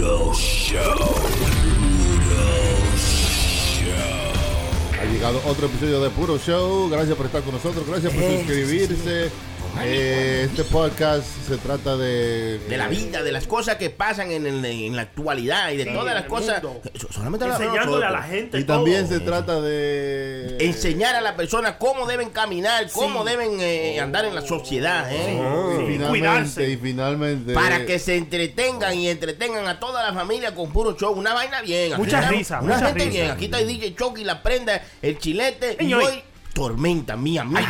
Puro Show. Ha llegado otro episodio de Puro Show. Gracias por estar con nosotros. Gracias por suscribirse. Eh, este podcast se trata de. De la vida, de las cosas que pasan en, el- en la actualidad y de todas las cosas. Solamente la Enseñándole a la gente. Y también se trata de. Enseñar a las personas cómo deben caminar, cómo deben eh, andar en la sociedad, ¿eh? Y Sí, finalmente, cuidarse. y finalmente. Para que se entretengan y entretengan a toda la familia con puro show. Una vaina bien. Aquí Mucha risa, Una mucha gente risa. bien. Aquí está el DJ Chucky, la prenda, el chilete. Y Señor. hoy, Tormenta, mi amigo.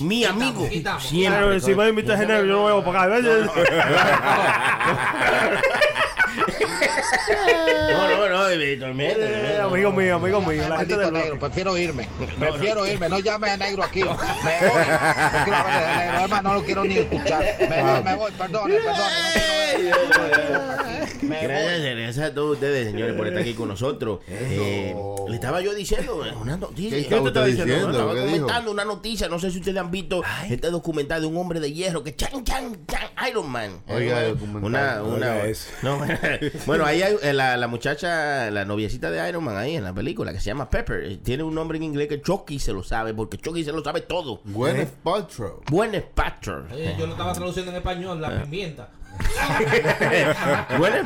mi amigo. Siempre. si me invitas a Genero, yo no voy a pagar. No, no, no, amigo mío, amigo mío. La gente del negro, prefiero irme. Prefiero irme. No llame a negro aquí. Me voy. No. Además, lo quiero ni escuchar. Me voy, me voy. Me voy. Gracias, gracias a todos ustedes, señores, por estar aquí con nosotros. Eh, le estaba yo diciendo una noticia. ¿Qué estaba diciendo? Estaba comentando una noticia. No sé si ustedes han visto este documental de un hombre de hierro que chan, chan, chan, Iron Man. Oiga, Eh. Una, una, Oiga eso. no, bueno, ahí hay eh, la, la muchacha, la noviecita de Iron Man ahí en la película que se llama Pepper. Eh, Tiene un nombre en inglés que Chucky se lo sabe, porque Chucky se lo sabe todo. Gwyneth Paltrow. Buen Patcher. Eh, yo lo estaba traduciendo en español, la pimienta. Bueno,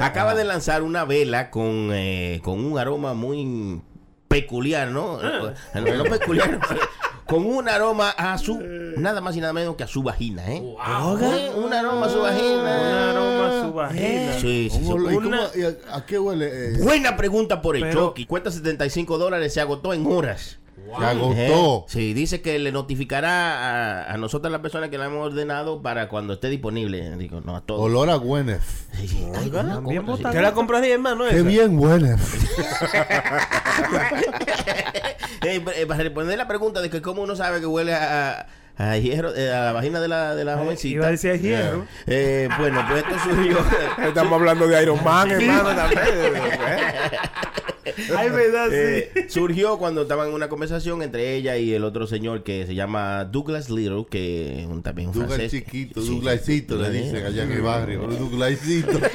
acaba de lanzar una vela con, eh, con un aroma muy peculiar, ¿no? Ah. No, no peculiar, con un aroma a su, nada más y nada menos que a su vagina, ¿eh? Eh, Un aroma a su vagina. Un aroma a su vagina. Sí, sí, sí. ¿Cómo- y Una- cómo- y a, a qué huele? Eh, Buena pregunta por el Pero- Chucky. Cuesta 75 dólares, se agotó en horas. Se agotó. Sí, dice que le notificará a, a nosotras las personas que la hemos ordenado para cuando esté disponible. Digo, no a todos. Olor a Gwyneth. Sí, sí. Ay, ¿cómo? También ¿Cómo? bota- ¿Te la compraría, hermano? Qué bien Gwyneth. Eh, para responder la pregunta de que cómo uno sabe que huele a, a, hierro, eh, a la vagina de la, de la Iba a jovencita. decir hierro. Eh, bueno, pues esto surgió. Estamos hablando de Iron Man, hermano, también. Ay, verdad, eh, sí. surgió cuando estaban en una conversación entre ella y el otro señor que se llama Douglas Little, que es un, también un Douglas francés. chiquito, Sí, Douglasito le dicen allá en el barrio. Douglasito.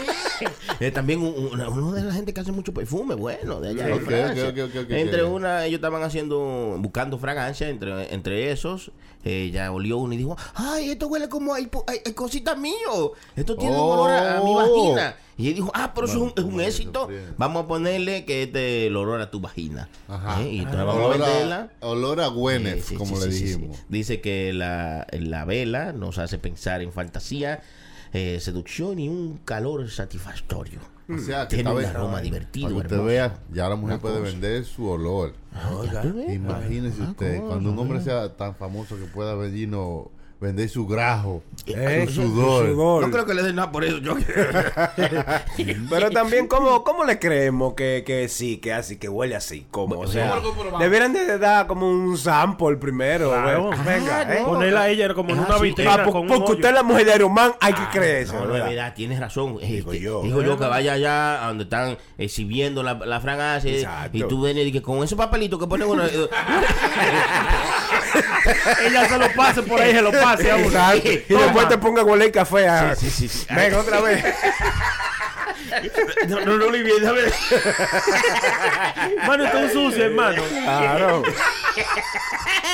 Eh, también un- una- uno de la gente que hace mucho perfume, bueno, de allá de Ok, Francia. ok, ok, ok, ok. Entre una, ellos estaban haciendo, buscando fragancia, entre, entre esos, ella olió uno y dijo, ay, esto huele como hay, hay, hay cositas mío, esto tiene un olor a, a mi Oh. vagina. Y ella dijo, ah, pero eso es un, es un éxito, bien. vamos a ponerle que este el olor a tu vagina. Ajá. Eh, Y entonces vamos a Olor venderla. a, olor a Gwyneth, sí, como sí, le sí, dijimos. Dice que la, la vela nos hace pensar en fantasía, eh, seducción y un calor satisfactorio. O sea, que Tiene un aroma divertido, Para que usted vea, ya la mujer puede vender su olor. Ves. Imagínese Ah, usted, cuando un hombre sea tan famoso que pueda venir vender su grajo, Eh, su sudor. sudor. No creo que le den nada por eso. Yo Pero también, ¿cómo, cómo le creemos que, que sí, que así, que huele así? ¿Cómo? O sea, deberían de dar como un sample primero. Claro. Venga, Ah, ¿eh? no. Ponerla a ella como en Ah, una vitrina Ah, con porque usted es la mujer de Iron Man, hay que creerse. No, no, es ¿verdad? verdad, tienes razón. Eh, Digo yo. Digo yo que vaya allá a donde están exhibiendo la, la fragancia eh, Exacto. y tú vienes y que con esos papelitos que ponen uno. Ella se lo pase por ahí, se lo pase a uno. Exacto. Y después te ponga huele y café. Sí, sí, sí. Venga otra vez. no, no, no, déjame. Mano, está un sucio, hermano. Claro.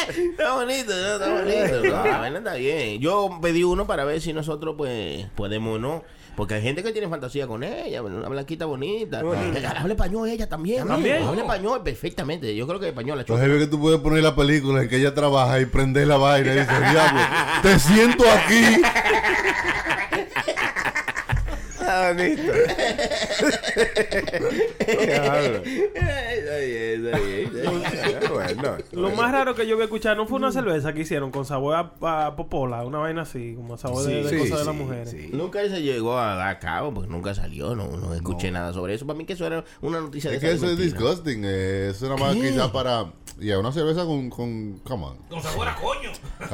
Está bonito, está bonito. La vaina está bien. Yo pedí uno para ver si nosotros pues podemos o no. Porque hay gente que tiene fantasía con ella, una blanquita bonita. Habla español ella también. También. Habla español perfectamente. Yo creo que español la ve que tú puedes poner la película en que ella trabaja y prender la vaina y dice, diablo, te siento aquí. Ah, está bien, está bien. Bueno. Lo más raro que yo había escuchado no fue una cerveza que hicieron con sabor a, a popola, una vaina así, como sabor de, de Sí, cosas de sí, las mujeres. sí. Nunca se llegó a dar a cabo porque nunca salió, no, no escuché nada sobre eso. Para mí que eso era una noticia de Es que eso es disgusting. eh, eso nada más ¿Qué? quizá para... Y a una cerveza con... con come on. Con sabor a coño.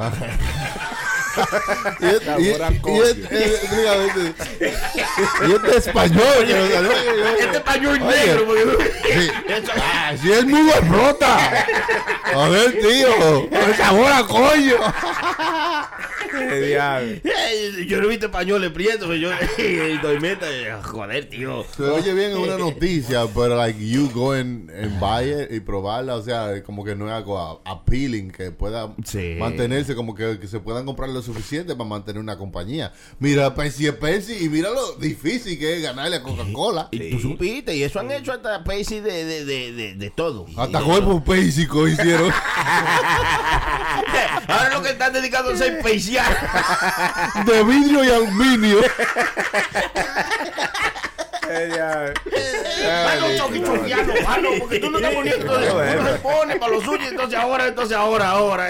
Y es- y es- Sabor a y coño. es- eh, este- y este español. Este español negro, porque- Sí. Ah, sí es muy rota. A ver, tío. Con sabor a coño. Qué diablo. Yo no he visto españoles prietos, pero yo y tormenta, eh, joder, tío. Se oye bien en una noticia, pero like you go and, and buy it y probarla, o sea, como que no es algo appealing, que pueda Sí. mantenerse, como que, que se puedan comprar lo suficiente para mantener una compañía. Mira, Pepsi es Pepsi y mira lo difícil que es ganarle a Coca-Cola. Y tú supiste, y eso han hecho hasta Pepsi de, de, de, de, de todo. Hasta Y- cuerpos hicieron. Ahora lo que están dedicándose a peiciar. de vidrio y aluminio. Choqui, choquiano, mano, porque tú no estás poniendo todo eso. Uno se pone para lo suyo, entonces ahora, entonces ahora, ahora.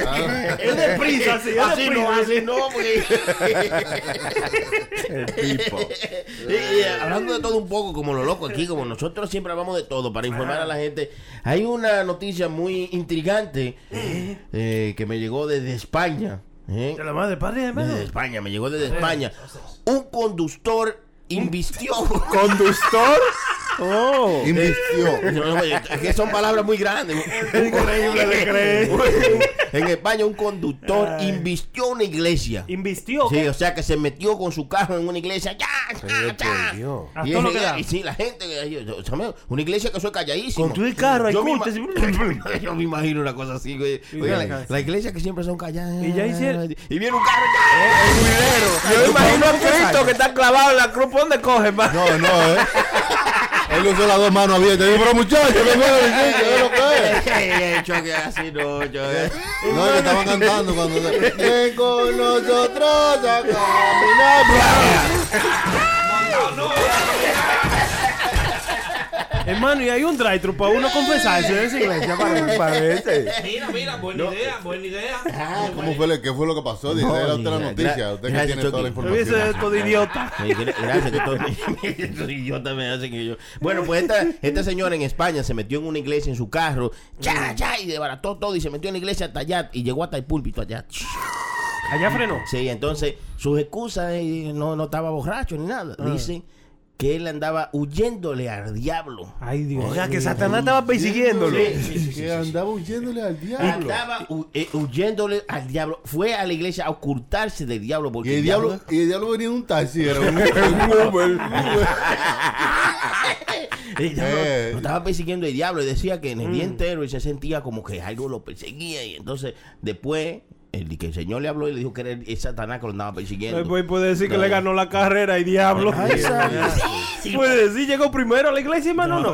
Es de prisa, sí, es de Así no, prisa. así no, porque... El tipo. Y, y hablando de todo un poco, como lo loco aquí, como nosotros siempre hablamos de todo para informar a la gente, hay una noticia muy intrigante eh, que me llegó desde España. ¿eh? De la madre, padre de Desde España, me llegó desde España. Un conductor invistió. ¿Conductor? Oh. Oye, es que son palabras muy grandes. Increíble de creer. En España, un conductor Ay. invistió una iglesia. Invistió. Sí, o sea que se metió con su carro en una iglesia. ¡Ya! ¡Ya! ¡Ya! Y, lo es- que da. y sí, la gente, eh, una iglesia que soy calladísimo. Con tu carro, yo me, ima- yo me imagino una cosa así, Oiga, ven la, la iglesia que siempre son calladas. Y ya hicieron- Y viene un carro. ¡ya! Yo me imagino a Cristo que está clavado en la cruz. ¿Por dónde coge, man? No, no, eh. Él usó las dos manos abiertas. Dijo, pero muchachos, ¿qué es lo que es? Ey, ey, choque así, no, choque. No, que estaban cantando cuando ven con nosotros a caminar. Hermano, y hay un drive-thru para uno confesarse de esa iglesia. Parece. Mira, mira, buena idea, buena idea. ¿Cómo fue, lo- ¿Qué fue lo que pasó? Dice, No, era usted la ni- noticia. Usted que tiene toda la información. esto de idiota. Gracias que estos idiotas me hacen que yo. Bueno, pues esta, esta señora en España se metió en una iglesia en su carro, ya, ya, y desbarató todo y se metió en la iglesia hasta allá y llegó hasta el púlpito allá. Allá frenó. Sí, entonces sus excusas eh, no, no estaba borracho ni nada. Dicen que él andaba huyéndole al diablo. Ay, Dios. O sea, que Satanás estaba persiguiéndolo. Que andaba huyéndole al diablo. Andaba hu- eh, huyéndole al diablo. Fue a la iglesia a ocultarse del diablo Y porque el diablo, y el diablo venía en un taxi, era un, un Uber. El diablo Eh. lo estaba persiguiendo el diablo y decía que en el día entero él se sentía como que algo lo perseguía y entonces después el que el Señor le habló y le dijo que era el, Satanás que lo andaba persiguiendo. Después puede decir que le ganó la carrera y diablo. Puede decir, llegó primero a la iglesia, hermano, no.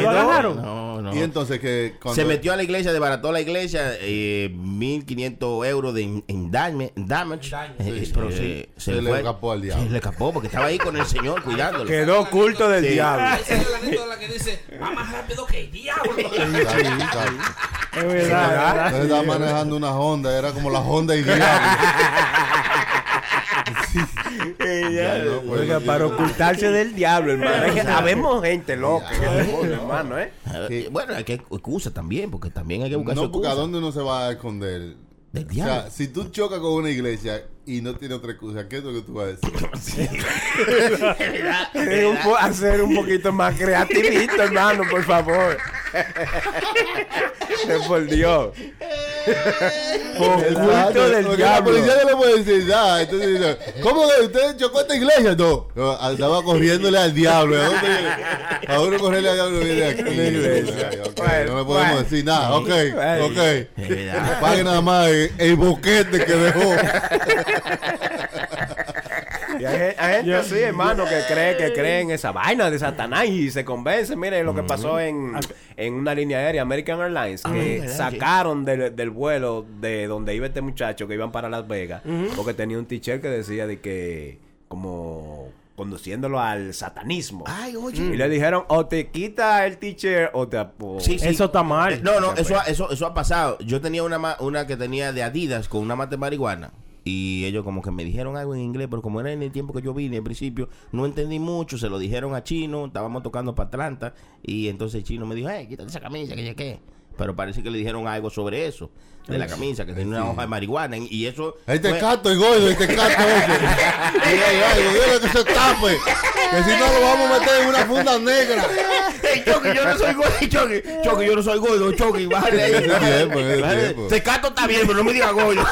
¿Lo agarraron? No, no. Y entonces que cuando Se metió a la iglesia, desbarató la iglesia, eh, 1.500 euros de in- in damage. damage. Eh, Sí, pero sí. sí, Se le escapó al diablo. Se le escapó porque estaba ahí con el Señor cuidándolo. Quedó oculto del Sí. diablo. Esa es la anécdota que dice, va más rápido que el diablo. Es verdad, es verdad. Él estaba manejando una Honda, era como la Honda y diablo. Ya, no, pues, Oiga, para ocultarse del diablo, hermano. Es que Habemos gente loca mundo, hermano, ¿eh? Bueno, hay que excusa también, porque también hay que buscar su No, porque ¿a dónde uno se va a esconder? Del O diablo. sea, si tú chocas con una iglesia y no tiene otra excusa, ¿qué es lo que tú vas a decir? Es un po- hacer un poquito más creativito, hermano, por favor. Por Dios. Oculto del porque La diablo. policía no le puede decir nada. Entonces dice, ¿cómo que usted chocó esta iglesia? No, no, andaba corriéndole al diablo. ¿A dónde viene? A uno correrle al diablo viene aquí. La iglesia. Ok, Bueno, no le podemos bueno. decir nada. Ok, Bueno. ok. Pague nada más el, el boquete que dejó. Y hay, gen- hay gente así, hermano, que cree que cree en esa vaina de Satanás y se convence. Mire lo que pasó en, en una línea aérea, American Airlines, que ¿verdad? sacaron del, del vuelo de donde iba este muchacho que iban para Las Vegas, porque tenía un teacher que decía de que como conduciéndolo al satanismo. Ay, oye. Y le dijeron, o te quita el teacher o te... Sí, sí. Eso está mal. No, no, eso, ha- eso, eso ha pasado. Yo tenía una, ma- una que tenía de Adidas con una mate de marihuana. Y ellos como que me dijeron algo en inglés, pero como era en el tiempo que yo vine al principio, no entendí mucho, se lo dijeron a Chino, estábamos tocando para Atlanta, y entonces Chino me dijo, hey, quítate esa camisa, que ya qué. Pero parece que le dijeron algo sobre eso, de la camisa, que tenía una hoja de marihuana, y eso... Este fue- cato es gordo, cato. Ay, ay, ay, dile que se tape. Que si no lo vamos a meter en una funda negra. Ey, Chucky, yo no soy gordo, Chucky, Chucky, yo no soy gordo, bájale ahí. Ese tiempo, ese Bájale. tiempo. Tecato está bien, pero no me digas gordo.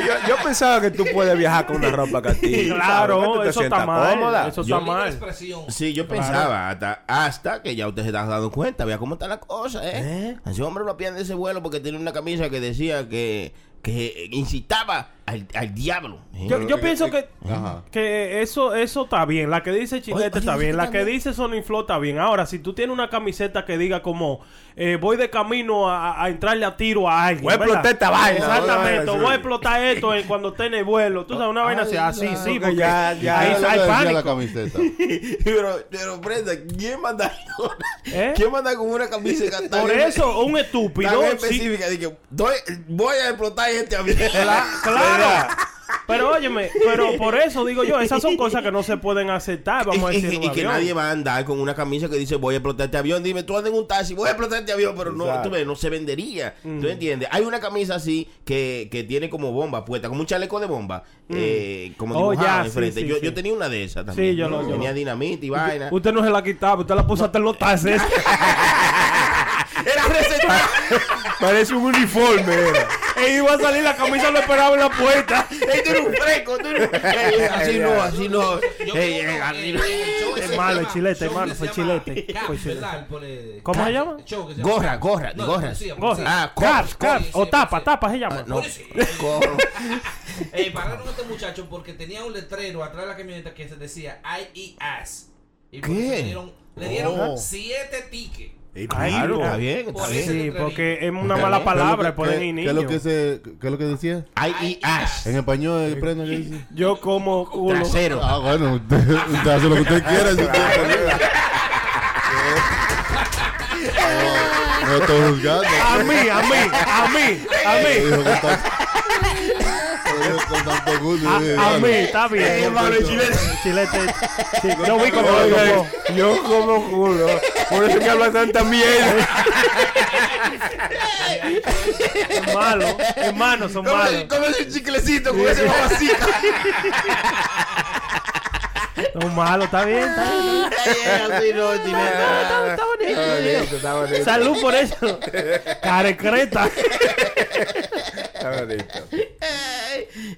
Yo, yo pensaba que tú puedes viajar con una ropa que a ti. Claro, eso está mal. cómoda. Eso Yo- está Una mal. expresión. Sí, yo pensaba hasta, hasta que ya usted se está dando cuenta. Vea cómo está la cosa, ¿eh? Ese hombre lo pierde de ese vuelo porque tiene una camisa que decía que, que incitaba al, al diablo. ¿eh? Yo, yo pienso que, Ajá. que eso eso está bien. La que dice Chilete Oye, oye, está bien. La que dice Sonic Flow está bien. Ahora, si tú tienes una camiseta que diga como eh, voy de camino a, a entrarle a tiro a alguien. Voy a explotar esta vaina, Exactamente. Voy a explotar esto en- cuando esté en el vuelo. Tú sabes, una vaina así. Así, sí. porque Porque ya- ya- ahí Ahí hay la pánico. camiseta. pero, pero, Brenda, ¿quién manda, ¿Eh? ¿quién manda con una camisa que tan Por eso, un estúpido. específica? que doy- voy a explotar este avión. claro. Pero óyeme, pero por eso digo yo, esas son cosas que no se pueden aceptar, vamos a y, decir. y- que avión. nadie va a andar con una camisa que dice voy a explotar este avión. Dime, tú andas en un taxi, voy a explotar este avión, pero no, tú ves, no se vendería. Mm. ¿Tú entiendes? Hay una camisa así que, que tiene como bomba puesta, como un chaleco de bomba, eh, como Oh, sí, enfrente. sí, yo, sí. yo tenía una de esas también. Sí, yo lo- yo Tenía dinamita y vaina. Usted no se la quitaba, usted la puso hasta en los taxes. Parece un uniforme. era. e iba a salir la camisa, lo esperaba en la puerta. Ey, tú eres un fresco, tú eres- Ey, así no, así no. Ey, ey, así no. el Es malo, llama- chilete, hermano, fue chilete. Cap, Fue ¿Cómo se llama? Gorra, gorra, No, gorra. policía, Gorra. policía. Ah, Caps, caps. O tapa, tapa se llama. Ah, no. Eh, pararon a este muchacho porque tenía un letrero atrás de la camioneta que se decía IES. Y por ¿Qué? eso Le dieron, le dieron Oh. siete tickets. Claro, está bien, está bien. Sí, porque es una mala ¿Qué palabra, ¿Qué- pueden qué- ir ¿Qué es lo que niños. se, qué es lo que decía? IES. En español, eh, prenda, ¿qué dice? Yo como culo. Trasero. Ah, bueno, usted, usted hace lo que usted quiera. en tiempo libre. No, no estoy juzgando. A mí, a mí, a mí, a mí. A, yo dije, a dale. mí, está bien. Ey, hermano, chilete. Chilete. Sí, yo vi Oiga, tocó. yo como culo. Por eso que habla tanta mierda. Es malo. Hermanos, son ¿Cómo, malos. cómo es el chiclecito con ese mamacita? Son malos, está bien, está bien. No, chilete. Está bonito. Está bonito, está bonito. Salud por eso. Carecreta. Está bonito.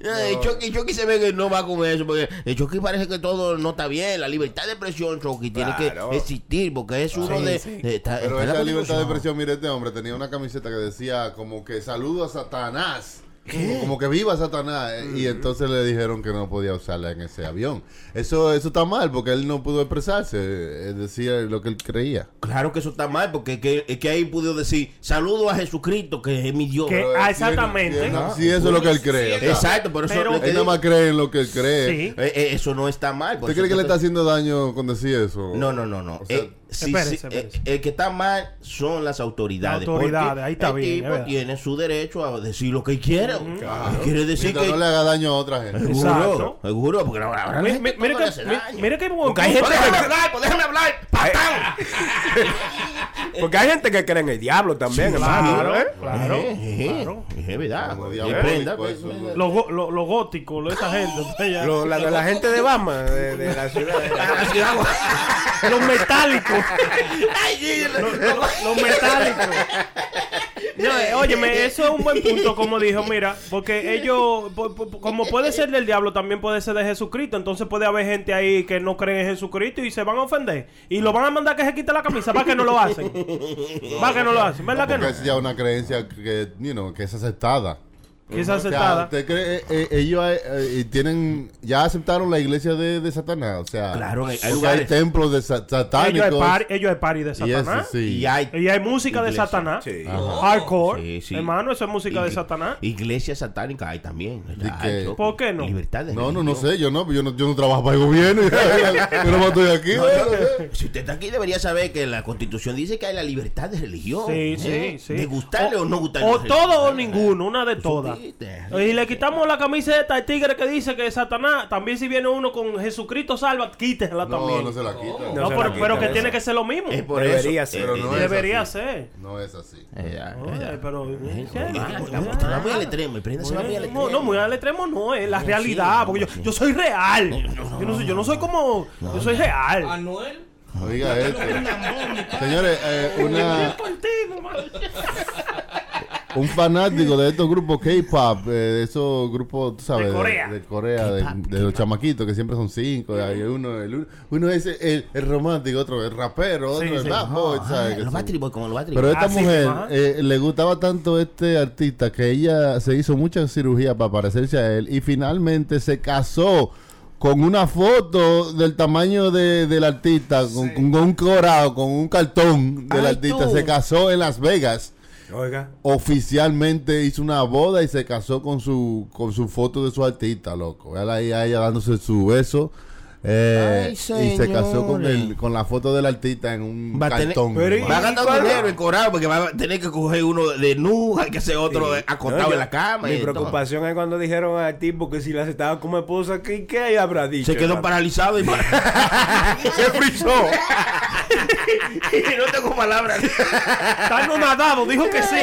Ey, ey, Chucky, Chucky se ve que no va con eso, porque el Chucky parece que todo no está bien. La libertad de expresión, Chucky, tiene que existir, porque es uno de, de- está- Pero está esa libertad de expresión, mire, este hombre tenía una camiseta que decía como que saludo a Satanás. Como que viva Satanás. eh, Y entonces le dijeron que no podía usarla en ese avión. Eso, eso está mal porque él no pudo expresarse. eh, Decía lo que él creía. Claro que eso está mal, porque es que, es que ahí pudo decir, saludo a Jesucristo, que es mi Dios. Que- ah, exactamente. Si eso es lo que él cree. o sea, Exacto, por eso Pero- él nada más cree en lo que él cree. Sí. Eh, eh, eso no está mal. ¿Usted cree que le está haciendo daño con decir eso? No, no, no, no. O sea, Eh, sí, Espérese, sí, espérese. eh, el que está mal son las autoridades. Las autoridades, porque ahí está el bien, tipo tiene su derecho a decir lo que quiera. Y Quiere decir Mientras que... no le haga daño a otra gente. Seguro, Exacto. seguro, porque gente mi- Mira que, mira que Porque hay gente Pues déjame hablar, pues déjame hablar, patán. Porque hay gente que cree en el diablo también, hermano. Claro, ¿eh? claro, Eh, eh, claro. Es verdad. Pues, ¿no? Los go- lo- los góticos, lo- esa gente. pues, la de la gente de Bama, de, de la ciudad. la ciudad- Los metálicos. Ay, sí, los, los- los metálicos. No, eh, óyeme, eso es un buen punto, como dijo, mira, porque ellos, po- po- como puede ser del diablo, también puede ser de Jesucristo, entonces puede haber gente ahí que no cree en Jesucristo y se van a ofender. Y lo van a mandar que se quite la camisa, para que no lo hacen. Para que no lo hacen, ¿verdad que Porque no? es ya una creencia que, you know, que es aceptada. Que es O sea, aceptada. ¿usted cree, eh, eh, ellos eh, eh, tienen, ya aceptaron la iglesia de, de Satanás? O sea, Claro, hay- hay lugares. templos de sa- Ellos hay satánicos. party, ellos hay party de y eso Satanás. sí. Y hay Y hay música de Iglesia. Satanás. Sí. Hardcore. Sí, sí. Hermano, eso es música de Satanás. Iglesia satánica hay también. ¿De Hay? Choco. ¿Por qué no? Libertad de No, no, no sé, yo no, yo no, yo no trabajo para el gobierno. yo no estoy aquí. No, sé. Si usted está aquí, debería saber que la constitución dice que hay la libertad de religión. Sí, ¿eh? sí, sí. De gustarle o, no gustarle. O todo o ninguno, una de todas. Y le quitamos la camiseta al tigre que dice que es Satanás. También si viene uno con Jesucristo salva, quítesela No, también. no se la quita. No No, se pero, la pero quita que esa. tiene que ser lo mismo. Es por Debería eso. ser. Pero no es Debería así. ser. No es así. Eh, ya, Oye, pero, Eh, ¿qué? ah, Usted va muy al extremo. El prenda se va muy al No, extremo. no, muy al extremo no, es la No, realidad. sí, porque no, yo, sí. yo soy real. Yo no soy, yo no soy como. Yo soy real. Anuel. Oiga esto. Señores, eh, una. Un fanático de estos grupos K-pop, eh, de esos grupos, tú sabes, De Corea. de, Corea, de, de los chamaquitos que siempre son cinco. Hay uno, el, uno- es el, el romántico, otro el rapero, otro Sí, el sí. ¿sabes? Los Boys, como los Backstreet Pero esta Ah, mujer eh, le gustaba tanto este artista que ella se hizo mucha cirugía para parecerse a él y finalmente se casó con una foto del tamaño de- del artista, con, con un corado, con un cartón del Ay, artista. tú. Se casó en Las Vegas. Oiga. Oficialmente hizo una boda y se casó con su con su foto de su artista, loco. Él ahí a ella dándose su beso. eh, Ay, y se casó con el, con la foto del artista en un Va tener- cartón. Va a gastar dinero encorado porque va a tener que coger uno de nu, hay que hacer otro Sí. acostado No, yo- en la cama. Mi y todo. preocupación es cuando dijeron al tipo que si la aceptaba como esposa, ¿qué, qué habrá dicho? Se quedó paralizado y se frizó. y no tengo palabras. Está nadado, dijo que sí.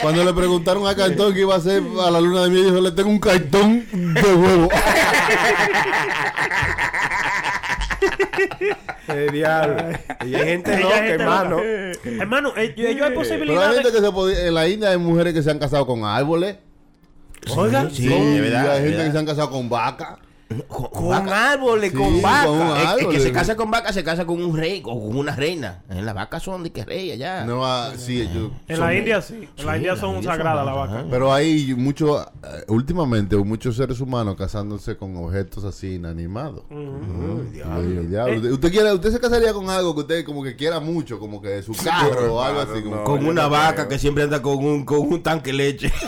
Cuando le preguntaron a Cartón que iba a hacer a la luna de miel, dijo, le tengo un cartón de huevo. El diablo. Y hay gente Ella loca, gente hermano. loca. Hermano, eh, ellos hay Pero hay posibilidades. gente que se podía, en la India hay mujeres que se han casado con árboles. Oiga, Sí, verdad. hay gente que verdad. se han casado con vaca. Con, con Con vaca. árboles, Sí, con vaca. es, que se casa con vaca, se casa con un rey o con una reina. En las vacas son de que rey allá. No, ah, sí, yo- en la India sí. En la India la son sagradas vacas. ajá. pero hay mucho, eh, últimamente, muchos seres humanos casándose con objetos así inanimados. Diablo, Eh. ¿Usted, quiere, usted se casaría con algo que usted como que quiera mucho, como que su carro o algo así. Como, no. Con una no vaca creo. que siempre anda con un, con un tanque de leche.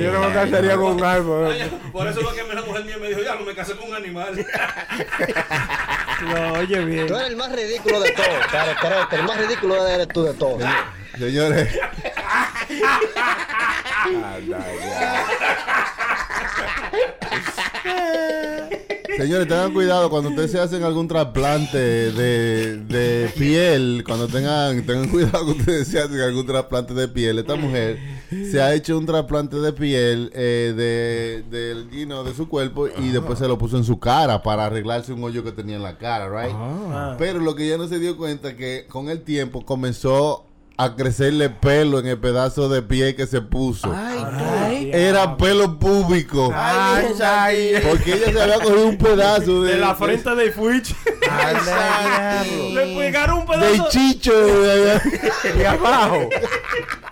Yo no me casaría con un árbol. Por eso lo que la mujer mía me dijo, ya no me casé con un animal. No, oye bien. Tú eres el más ridículo de todos, Karen Crete, el más ridículo eres tú de todos. Señores, señores, tengan cuidado cuando ustedes se hacen algún trasplante de, de piel, cuando tengan, tengan cuidado cuando ustedes se hacen algún trasplante de piel. Esta mujer se ha hecho un trasplante de piel eh, de, del, know, de su cuerpo y después se lo puso en su cara para arreglarse un hoyo que tenía en la cara, right? Ah. Pero lo que ella no se dio cuenta que con el tiempo comenzó a crecerle pelo en el pedazo de piel que se puso. Ay, Era pelo público. Ay, ay, Porque ella se había cogido un pedazo de, De la frente de Fuich. Le pegaron un de, pedazo. chicho de, abajo.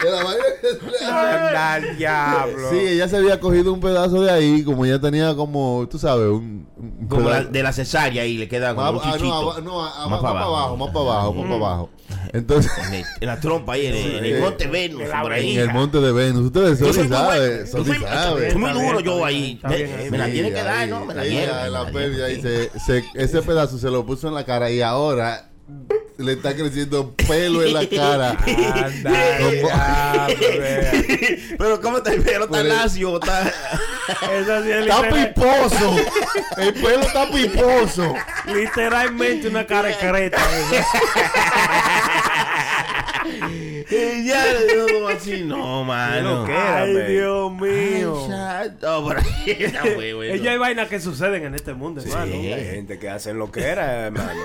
De. Anda al diablo. Sí, ella se había cogido un pedazo de ahí, como ella tenía como, tú sabes, un, un Como la, de la cesárea y le queda como Más- un chichito. no, aba- no, a- a- Más más, para para abajo. abajo, más para abajo, más para abajo. Entonces, En, el- en la trompa ahí, en, el- en el monte Venus, En por ahí. en el monte de Venus, ustedes Yo son soy muy saben, bueno. son Yo y soy- saben. soy muy duro yo ahí. bien, Me- bien. Me la tiene que dar, ¿no? Me la dieron. la la pelvis dieron. ahí se, se- ese pedazo se lo puso en la cara y ahora le está creciendo pelo en la cara. Anda. Pero ¿cómo está el pelo? Está lacio, está... Esa sí es Está literal- piposo. El pelo está piposo. literalmente una cara de creta. ya, no, así no, mano. lo que era, Ay, man. Dios mío. Ay, No, pero ya fue, bueno. Ellos hay vainas que suceden en este mundo, hermano. Sí, hay gente que hacen lo que era, hermano.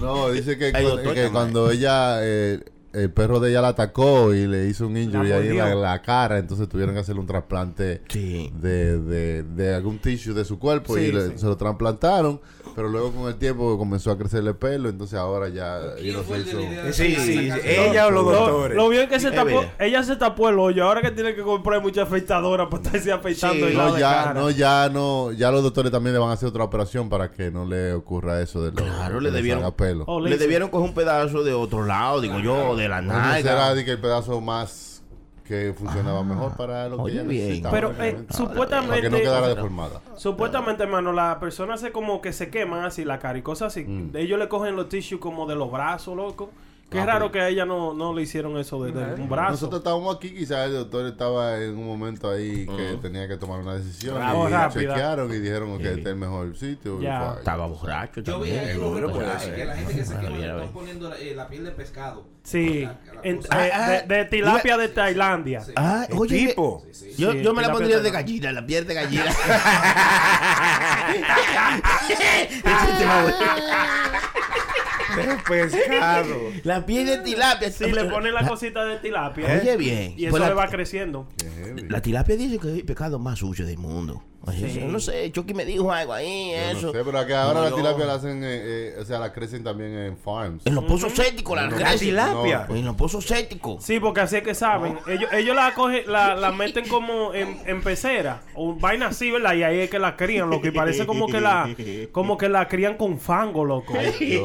No, dice que, Hay cu- doctor que cuando ella, eh, el perro de ella la atacó y le hizo un injury La ahí en la, la cara, entonces tuvieron que hacerle un trasplante Sí. de, de, de algún tissue de su cuerpo Sí, y le- sí. se lo trasplantaron, pero luego con el tiempo comenzó a crecerle pelo, entonces ahora ya ¿Quién ella fue se el hizo- Sí, sí, ella o los Lo, doctores. lo bien que se tapó, verdad. ella se tapó el hoyo, ahora que tiene que comprar mucha afeitadora para estarse afeitando el No ya, cara. no, ya no, ya los doctores también le van a hacer otra operación para que no le ocurra eso de lo, Claro, que le debieron- pelo. Oh, Le debieron coger un pedazo de otro lado, digo yo, de la No será de que el pedazo más que funcionaba mejor para lo que ella bien. necesitaba. Pero, eh, obviamente. supuestamente- para que no quedara deformada. Supuestamente, hermano, las personas se como que se queman así la cara y cosas así. Mm. Ellos le cogen los tissues como de los brazos, loco. Qué Ah, raro pero- que a ella no, no le hicieron eso de, de un brazo. Nosotros estábamos aquí, quizás el doctor estaba en un momento ahí que tenía que tomar una decisión. Bravo, y rápida. chequearon y dijeron que este es el mejor sitio. Ya. Estaba borracho Yo vi ahí puede reportajes que la gente que se Ah, quema están poniendo la, eh, la piel de pescado. Sí, La- la en- cosa. de, Ah, de- de tilapia de Tailandia. Ah, El oye, tipo. Sí, sí. Yo, Sí, yo me la pondría de gallina, la piel de gallina. Bueno. pescado. La piel de tilapia. Si le ponen la cosita de tilapia. Oye bien. Y eso Pues la- le va creciendo. La tilapia dice que es el pecado más sucio del mundo. Yo No sé, Chucky me dijo algo ahí, Yo eso. no sé, pero acá ahora No, la yo- tilapia la hacen, eh, eh, o sea, la crecen también en farms. En los pozos sépticos, la tilapia. En los pozos sépticos. Sí, porque así es que saben. Ellos, ellos la cogen, la, la meten como en, en pecera. O vaina así, ¿verdad? Y ahí es que la crían, loco. Y parece como que la, como que la crían con fango, loco. Sí,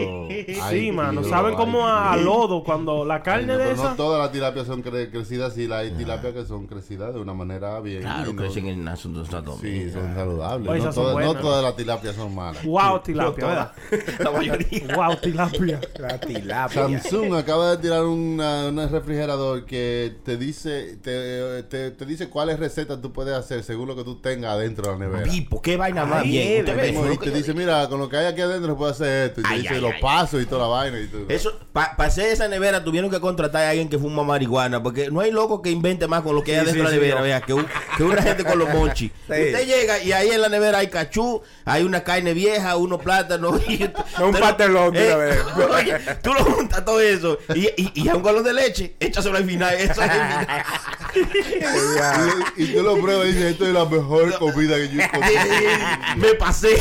ay, mano. Saben como a, lodo cuando la Ay, carne no, de pero esa. no todas las tilapias son cre- crecidas así, hay tilapias que son crecidas de una manera bien. Claro, y no- crecen en asuntos de Estados Sí, son saludables. Oye, no, todas, no todas las tilapias son malas. Wow, tilapia, No ¿verdad? todas. La mayoría. Wow, tilapia. La tilapia. Samsung acaba de tirar una- un refrigerador que te dice te, te, te dice cuáles recetas tú puedes hacer según lo que tú tengas adentro de la nevera. Pipo, qué vaina más bien. Y te dice, mira, con lo que hay aquí adentro se puede hacer esto. Y te Ay, dice ay, los ay, pasos y toda la vaina. Y tú, Eso, para hacer esa nevera tuvieron que contratar a alguien que fuma marihuana, porque no hay loco que invente más con lo que hay Sí, adentro sí, de la nevera, que, un- que una gente con los monchis. Usted llega y ahí en la nevera hay cachú, hay una carne vieja, unos plátanos. Y, No, un de una vez. oye, tú lo juntas todo eso y, y, y a un galón de leche, échaselo al final. Eso es al final. y, y tú lo pruebas y dices, esto es la mejor comida que yo he comido. Me pasé.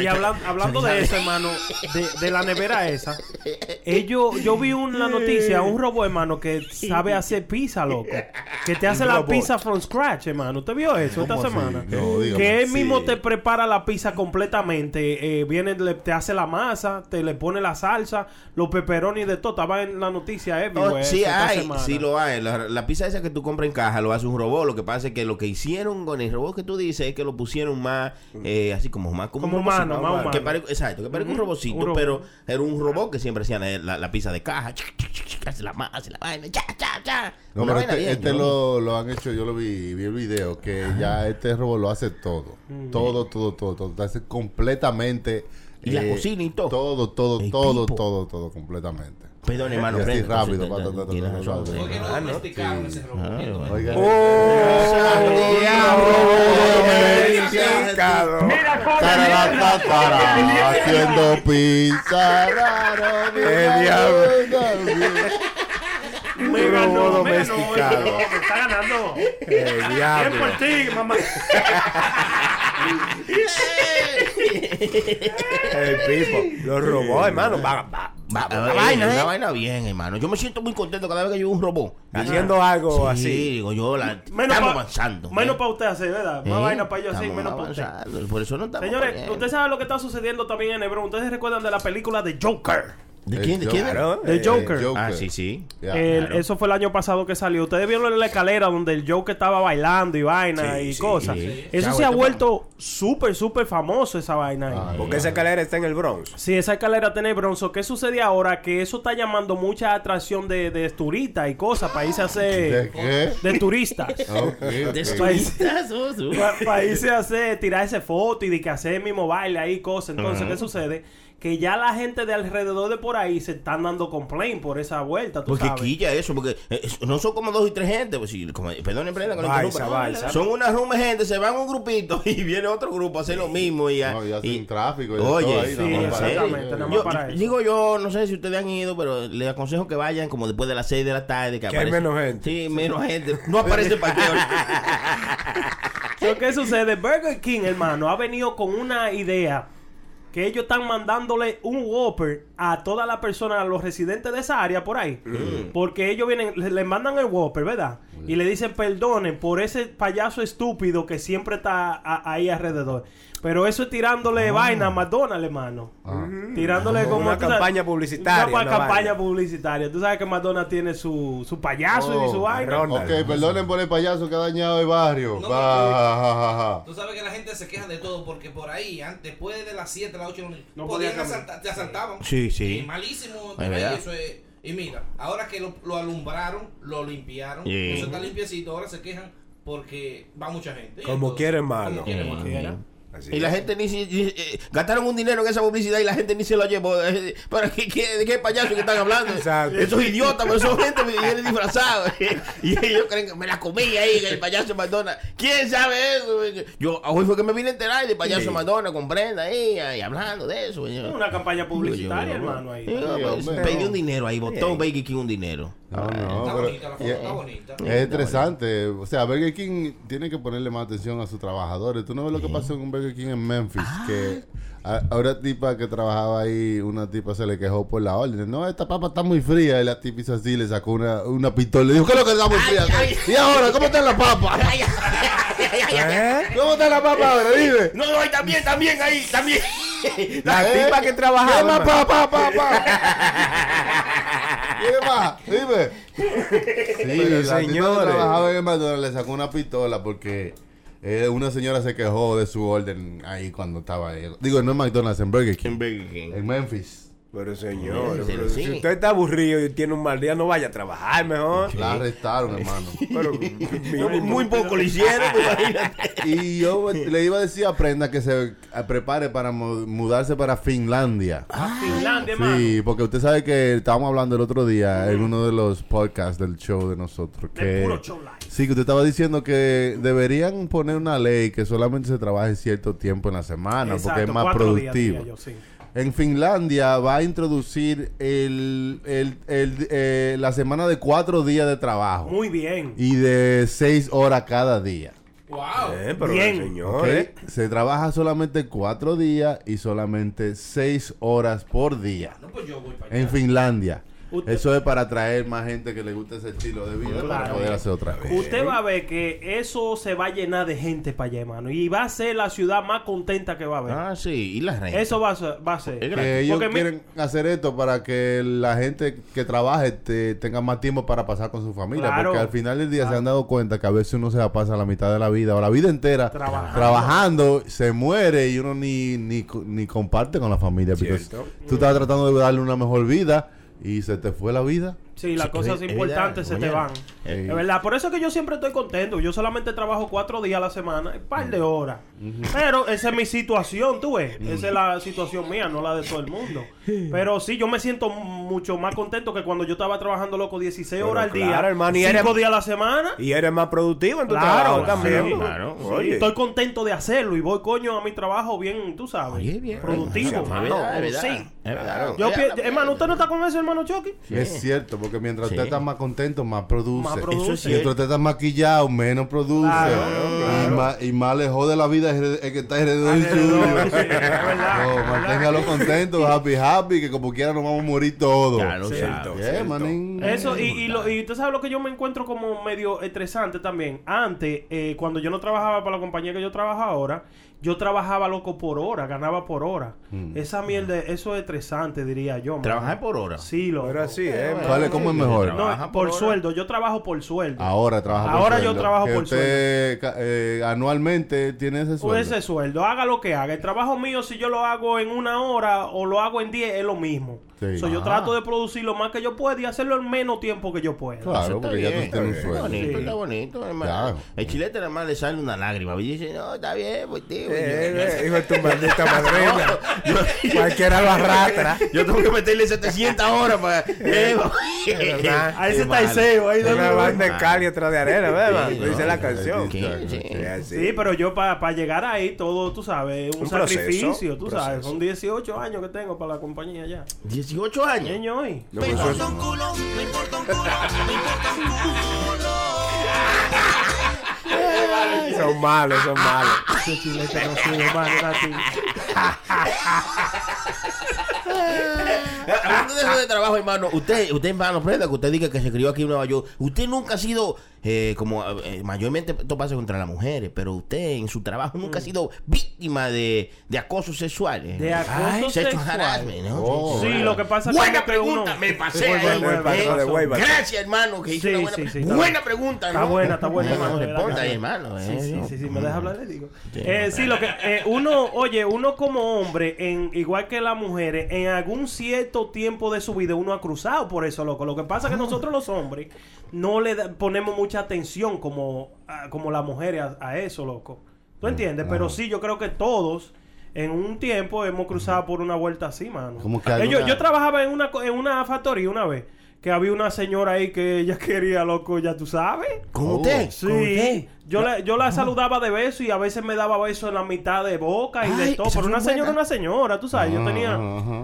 Y hablan- hablando de eso, hermano, de, de la nevera esa, ellos, yo vi una noticia, un robot, hermano, que sabe hacer pizza, loco. Que te hace la pizza from scratch, hermano. ¿Usted vio eso esta semana? No, dígame. que él Sí. mismo te prepara la pizza completamente. eh, viene, le- te hace la masa, te le pone la salsa, los pepperoni de todo. Estaba en la noticia everywhere Oh, sí esta hay, semana. sí lo hay. La, la pizza esa que tú compras en caja lo hace un robot. Lo que pasa es que lo que hicieron con el robot que tú dices es que lo pusieron más, eh, así como más como, Como humano, más Que humano. pare- exacto, que parece un robocito, un robot. pero era un robot que siempre hacía la, la- la pizza de caja. Hace la masa, hace la vaina, cha, cha, cha. No, Una pero vaina este, bien, este ¿no? lo, lo han hecho, yo lo vi, vi el video, que ya este robot lo hace todo. Todo, todo, todo, todo. Lo hace completamente. eh, Y la cocina y todo. Todo, todo, El todo, tipo. todo, todo, completamente. Perdón, hermano, así rápido, entonces, pa, ta, ta, ta, tienes ta, razón, ta, ta, Fred. ¿Por qué no Ah, no. domesticaron ese robot? Ah, tarara, haciendo pizza. raro, ¡Qué diablo! Me ganó, robot me ganó, domesticado. me está ganando. El Bien diablo. por ti, mamá. El pipo. Los robots, hermano. Va, va, Va- va, una va, vaina, ¿eh? una vaina bien, hermano. Yo me siento muy contento cada vez que yo veo un robot. Haciendo algo Sí, así. digo yo, la, Menos estamos pa- avanzando. Menos ¿eh? para usted hacer, ¿verdad? Más ¿Eh? vaina para ellos así, Estamos menos para usted. Por eso no estamos Señores, usted sabe lo que está sucediendo también en Hebron. ¿Ustedes recuerdan de la película de Joker? ¿De quién? ¿De quién? Claro. De eh, Joker. Ah, sí, sí. El- Eso fue el año pasado que salió. Ustedes vieron en la escalera donde el Joker estaba bailando y vaina Sí, y sí, cosas. sí. Eso Se se ha ha vuelto súper, súper famoso esa vaina. ahí. Porque esa escalera está en el Bronx. Sí, esa escalera tiene bronzo. ¿Qué sucede ahora? Que eso está llamando mucha atracción de, de turistas y cosas para irse a ¿De hacer... qué? De turistas. Ok, ok. Países, para irse a hacer, tirarse fotos y de que hacer el mismo baile ahí, cosas. Entonces, ¿qué sucede? Que ya la gente de alrededor de por ahí se están dando complaint por esa vuelta, tú Porque sabes. quilla eso, porque eh, es- no son como dos y tres gente. Pues, sí, como, perdón, Balsa, interrumpa. balsa. Son una rume gente, se van un grupito y viene otro grupo a hacer lo mismo. Y, No, y hacen y- tráfico y Oye, todo ahí, sí, nada más para exactamente, eso. nada más yo, para eso. digo yo, no sé si ustedes han ido, pero les aconsejo que vayan como después de las 6 de la tarde. Que, Que hay menos gente. Sí, menos gente. No aparece parqueo. ¿Qué sucede? Burger King, hermano, ha venido con una idea que ellos están mandándole un Whopper a todas las personas, a los residentes de esa área por ahí. Porque ellos vienen, le, le mandan el Whopper, ¿verdad? Y le dicen perdonen por ese payaso estúpido que siempre está a- ahí alrededor. Pero eso es tirándole vaina a McDonald's, hermano. Ah. Tirándole Como como una sabes, campaña publicitaria, Una campaña publicitaria. Tú sabes que McDonald's tiene su, su payaso y Oh, su vaina. Ronda. Ok, perdonen por el payaso que ha dañado el barrio. No. Tú sabes que la gente se queja de todo porque por ahí, antes, después de las 7, las 8, No podían podía asaltar, te asaltaban. Sí, sí. Y malísimo. Verdad. eso es- y mira, ahora que lo, lo alumbraron, lo limpiaron, Sí. eso está limpiecito, ahora se quejan porque va mucha gente. Como quieren malo. Como quieren malo. Así Y la es. gente ni si, eh, gastaron un dinero en esa publicidad y la gente ni se lo llevó. Eh, ¿Para qué, qué, de qué payaso que están hablando? Exacto. Esos idiotas, pero son gente que viene disfrazada. y ellos creen que me la comí ahí, el payaso Madonna. ¿Quién sabe eso? Yo hoy fue que me vine a enterar del payaso Sí. Madonna con Brenda ahí, ahí hablando de eso. yo. Una campaña publicitaria, yo, hermano, ahí. Pues, pedí un dinero ahí, botó Burger King un dinero. No, no, Está bonita la foto, y- está bonita. Es estresante. O sea, Burger King tiene que ponerle más atención a sus trabajadores. Tú no ves lo que pasó en un Burger King en Memphis. Que a, una tipa que trabajaba ahí, una tipa se le quejó por la orden. No, esta papa está muy fría. Y la tipa hizo así, le sacó una, una pistola. Le dijo, ¿qué es lo que está muy fría? ay. Y ahora, ¿cómo está la papa? ¿Eh? ¿Cómo está la papa ahora? Dime. No, no, ahí también, también, ahí, también. La ¿Eh? tipa que ¿Qué trabajaba. más, pa? ¿Qué más? Dime. Sí, Pero, la que señores. trabajaba en el McDonald's le sacó una pistola porque eh, una señora se quejó de su orden ahí cuando estaba ahí. Digo, no en McDonald's, en Burger King. En Burger King. En Memphis. Pero señor, Sí, pero sí. si usted está aburrido y tiene un mal día, no vaya a trabajar mejor. La arrestaron, hermano. Pero, Muy, muy poco lo hicieron. Y yo le iba a decir a Prenda que se prepare para mu- mudarse para Finlandia. Ah, Finlandia, hermano. Sí, porque usted sabe que estábamos hablando el otro día en uno de los podcasts del show de nosotros. De Que, puro show live. sí, que usted estaba diciendo que deberían poner una ley que solamente se trabaje cierto tiempo en la semana porque es más días, productivo. diría yo, sí. En Finlandia va a introducir el, el- el- eh, la semana de cuatro días de trabajo Muy bien. y de seis horas cada día. Wow. Eh, pero Bien. señor, eh. Se trabaja solamente cuatro días y solamente seis horas por día. No, pues yo voy para allá. En Finlandia. Usted- Eso es para atraer más gente que le guste ese estilo de vida para poder hacer otra cosa. Usted va a ver que eso se va a llenar de gente para allá, hermano. Y va a ser la ciudad más contenta que va a haber. Ah, sí, y la renta. Eso va a ser. Va a ser. Que ellos Porque mi- quieren hacer esto para que la gente que trabaje te- tenga más tiempo para pasar con su familia. Claro. Porque al final del día se han dado cuenta que a veces uno se la pasa la mitad de la vida o la vida entera Trabajando. trabajando, se muere y uno ni, ni, ni comparte con la familia. Porque Cierto. tú estás tratando de darle una mejor vida y se te fue la vida. Sí, las cosas es- es importantes se te van. mañana. Eh. Es verdad. Por eso es que yo siempre estoy contento. Yo solamente trabajo cuatro días a la semana, un par de horas. Pero esa es mi situación, tú ves. Esa es la situación mía, no la de todo el mundo. Pero sí, yo me siento mucho más contento que cuando yo estaba trabajando, loco, 16 Pero horas al claro, día. hermano, y cinco eres- días a la semana. Y eres más productivo en tu Claro, trabajo también. claro. Estoy contento de hacerlo y voy coño a mi trabajo bien, tú sabes. Oye, bien. Productivo. Sí. Es verdad. Yo pi- hermano, ¿usted no está con eso, hermano Chucky? Es cierto, porque mientras Sí. usted está más contento, más produce. Más produce. Es Mientras usted está maquillado, menos produce. Claro, Y, más, y más le jode la vida es el que está alrededor suyo. Es verdad, No, manténgalo contento, happy, happy, que como quiera nos vamos a morir todos. Ya lo Cierto. sabes. Yeah, Cierto. manín. Eso, y, y, lo, y usted sabe lo que yo me encuentro como medio estresante también. Antes, eh, cuando yo no trabajaba para la compañía que yo trabajo ahora, yo trabajaba loco por hora, ganaba por hora. Esa mierda, eso es estresante, diría yo. Trabajar por hora. Sí, loco. Pero así. ¿Cuál es cómo es mejor? No, por, sueldo, yo trabajo por sueldo. Ahora trabaja por Ahora yo sueldo. trabajo Que por usted, ca- eh, anualmente tiene ese Por sueldo. ese sueldo, haga lo que haga. El trabajo mío, si yo lo hago en una hora o lo hago en 10, es lo mismo. Sí. So, yo Ah. trato de producir lo más que yo pueda y hacerlo en menos tiempo que yo pueda. Claro, está porque ya bien. tú tienes un Está sueldo. bonito, Sí. está bonito, hermano. Claro. El chilete nada más le sale una lágrima. Y dice, no, está bien, pues tío. Eh, eh, hijo de tu maldita madrina. Cualquiera lo arrastra. Yo tengo que meterle 700 horas para... Eh, verdad. Ahí ese Qué está el cebo, ahí Una de banda de cal y otra de arena, ¿verdad? Dice la canción. sí, pero yo para llegar ahí, todo, tú sabes, un, sacrificio, tú sabes. Son 18 años que tengo para la compañía ya. 18 años. Niño hoy. No, pero eso es- Son malos, son malos. Ese chilete no sube más, así. Hablando de eso de trabajo, hermano, usted, usted hermano, prenda que usted diga que se crió aquí en Nueva York. Usted nunca ha sido, eh, como eh, mayormente esto pasa contra las mujeres, pero usted en su trabajo nunca ha sido víctima de, de acoso sexual. De acoso Sexual sexual. harassment, ¿no? Oh. Sí, lo que pasa Buena que uno- pregunta, me pasé eh. Gracias, hermano, que hizo Sí, una buena, sí, sí, está buena pregunta, Está ¿no? buena, está buena, Hermano, responda ahí, hermano. Sí, eh, sí, sí, sí, me deja hablar, le digo. Sí. Eh, sí, lo que uno, oye, uno como hombre, en igual que las mujeres, en algún cierto tiempo de su vida uno ha cruzado por eso, loco. Lo que pasa es que nosotros los hombres no le da- ponemos mucha atención como, a- como las mujeres a, a eso, loco. ¿Tú entiendes? Pero sí, yo creo que todos en un tiempo hemos cruzado por una vuelta así, mano. Como que Eh, yo, yo trabajaba en una, en una factoría una vez. Que había una señora ahí que ella quería, loco, ya tú sabes. ¿Con Oh. usted? Sí, ¿Con usted? yo, la, yo la saludaba de beso y a veces me daba beso en la mitad de boca y Ay, de todo. Pero una señora, buena. una señora, tú sabes, yo Ajá, tenía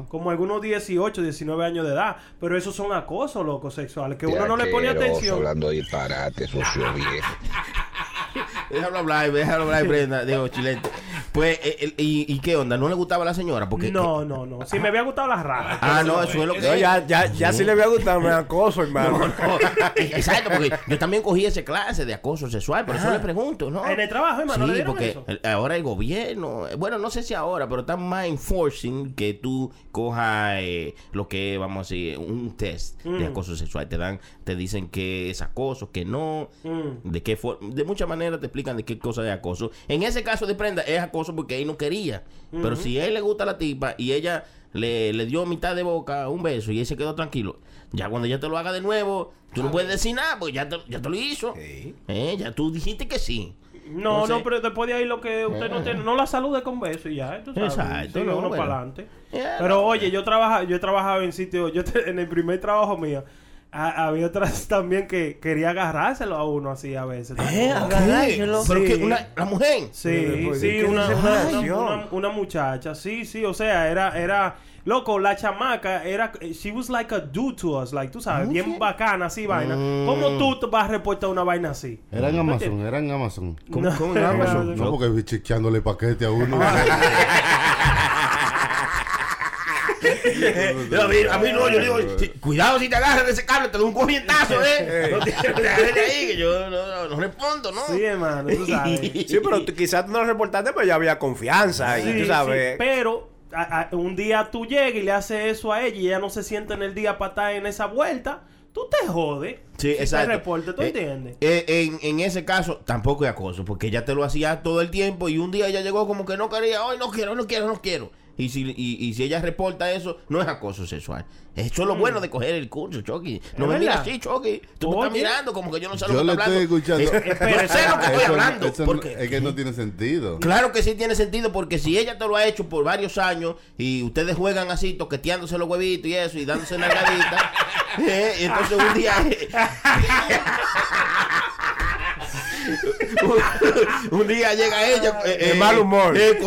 como algunos 18, 19 años de edad. Pero esos son acosos, loco, sexuales, que uno no le pone atención. Hablando disparate, socio viejo. Déjalo hablar, déjalo hablar, Brenda, digo, chilete. Pues, eh, y, ¿y qué onda? ¿No le gustaba a la señora? Porque, No, no, no. Si me había gustado las raras. Ah, no, eso es lo que No, ya, ya, ya sí le había gustado, me acoso, hermano. No, no. Exacto, porque yo también cogí esa clase de acoso sexual, por eso le pregunto, ¿no? En el trabajo, hermano, ¿le Sí, dieron porque eso? el- ahora el gobierno, eh, bueno, no sé si ahora, pero están más enforcing que tú cojas eh, lo que, vamos a decir, un test de Mm. acoso sexual. Te dan, te dicen que es acoso, que no, Mm. de qué forma, de muchas maneras te explican de qué cosa es acoso. En ese caso de prenda es acoso porque él no quería, pero si a él le gusta la tipa y ella le, le dio mitad de boca un beso y él se quedó tranquilo, ya cuando ella te lo haga de nuevo, tú no puedes decir nada, porque ya te, ya te lo hizo. Sí. Eh, ya tú dijiste que sí. No, Entonces- no, pero después de ahí lo que usted no tiene, no la salude con beso y ya, tú sabes, Exacto, sigue no, uno bueno. para adelante. Pero no, oye, yo trabaja, yo he trabajado en sitios, yo te- en el primer trabajo mío, a- había otras también que quería agarrárselo a uno así a veces. Eh, agarrárselo. Pero Sí. que una, la mujer. Sí, sí, ¿qué una, una, una- una muchacha, sí, sí, o sea, era, era, loco, la chamaca era, she was like a dude to us, like, tú sabes, bien bacana, así, vaina. Mm. ¿Cómo tú te vas a reportar una vaina así? Era en ¿Tú Amazon, era en Amazon. ¿Cómo- No, cómo en Amazon? No, porque vi chequeándole paquete a uno. Yo, a, mí, a mí no, yo digo, si- cuidado si te agarras de ese cable, te doy un corrientazo, ¿eh? No te agarres de ahí, que yo no, no, no respondo, ¿no? Sí, hermano, tú sabes. Sí, pero quizás tú no lo reportaste, pero ya había confianza. Sí, y tú sí, sabes. pero a- a- un día tú llegas y le haces eso a ella y ella no se siente en el día para estar en esa vuelta, tú te jodes. Sí, Si exacto. Te reporte, ¿tú Eh, entiendes? eh, en, en ese caso, tampoco es acoso, porque ella te lo hacía todo el tiempo y un día ella llegó como que no quería, hoy no quiero, no quiero, no quiero. Y si, y, y si ella reporta eso, no es acoso sexual. Eso es lo bueno de coger el curso, Chucky. No me Mm. miras así, Chucky. Tú me estás mirando como que yo no sé lo Yo que estoy hablando. escuchando. Es- yo sé lo que estoy hablando. no- porque es que no tiene sentido. Claro que sí tiene sentido porque si ella te lo ha hecho por varios años y ustedes juegan así toqueteándose los huevitos y eso y dándose nalgaditas, eh, y entonces un día un, día llega ella eh, De mal humor. eh,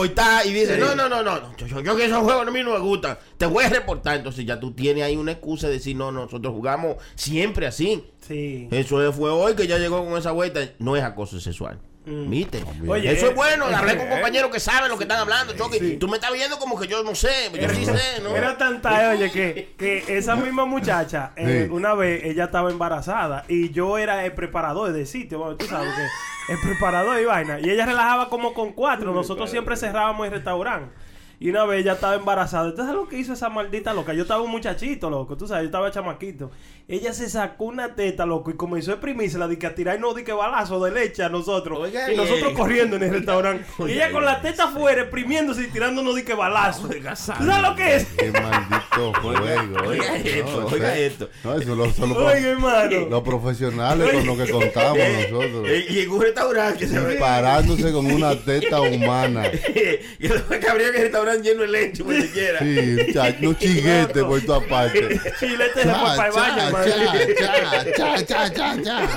y dice no no no no no, yo, yo- yo que esos juegos a mí no me gustan te voy a reportar entonces ya tú tienes ahí una excusa de decir no nosotros jugamos siempre así Sí. eso fue hoy que ya llegó con esa vuelta. No es acoso sexual. ¿Viste? Oye, eso eh, es bueno. Hablé con eh, compañeros que saben lo que están hablando. Chucky. Tú me estás viendo como que yo no sé. Yo sí sé, ¿no? Era tanta, oye, que, que esa misma muchacha, eh, Sí. una vez ella estaba embarazada y yo era el preparador de sitio, bueno, tú sabes que el preparador y vaina. Y ella relajaba como con cuatro, nosotros siempre cerrábamos el restaurante. Y una vez ella estaba embarazada. Entonces, lo que hizo esa maldita loca? Yo estaba un muchachito, loco. Tú sabes, yo estaba chamaquito. Ella se sacó una teta, loco, y comenzó a exprimirse di que a tirar no di que balazo de leche a nosotros. Oiga, y nosotros eh. corriendo en el restaurante. y ella con la teta afuera, exprimiéndose y tirándonos di que balazo. ¿Tú sabes lo que es? Qué maldito juego. Oiga oye. esto, No, oiga esto. No, eso lo, solo Oiga, hermano. los profesionales con los que contamos nosotros. Eh, Y en un restaurante. Parándose con una teta humana. y después que habría que el restaurante lleno de leche, pues se quiera. Sí, cha- unos chiguetes por toda parte. Chilete para el baño, cha, hermano. cha, cha, cha, cha, cha.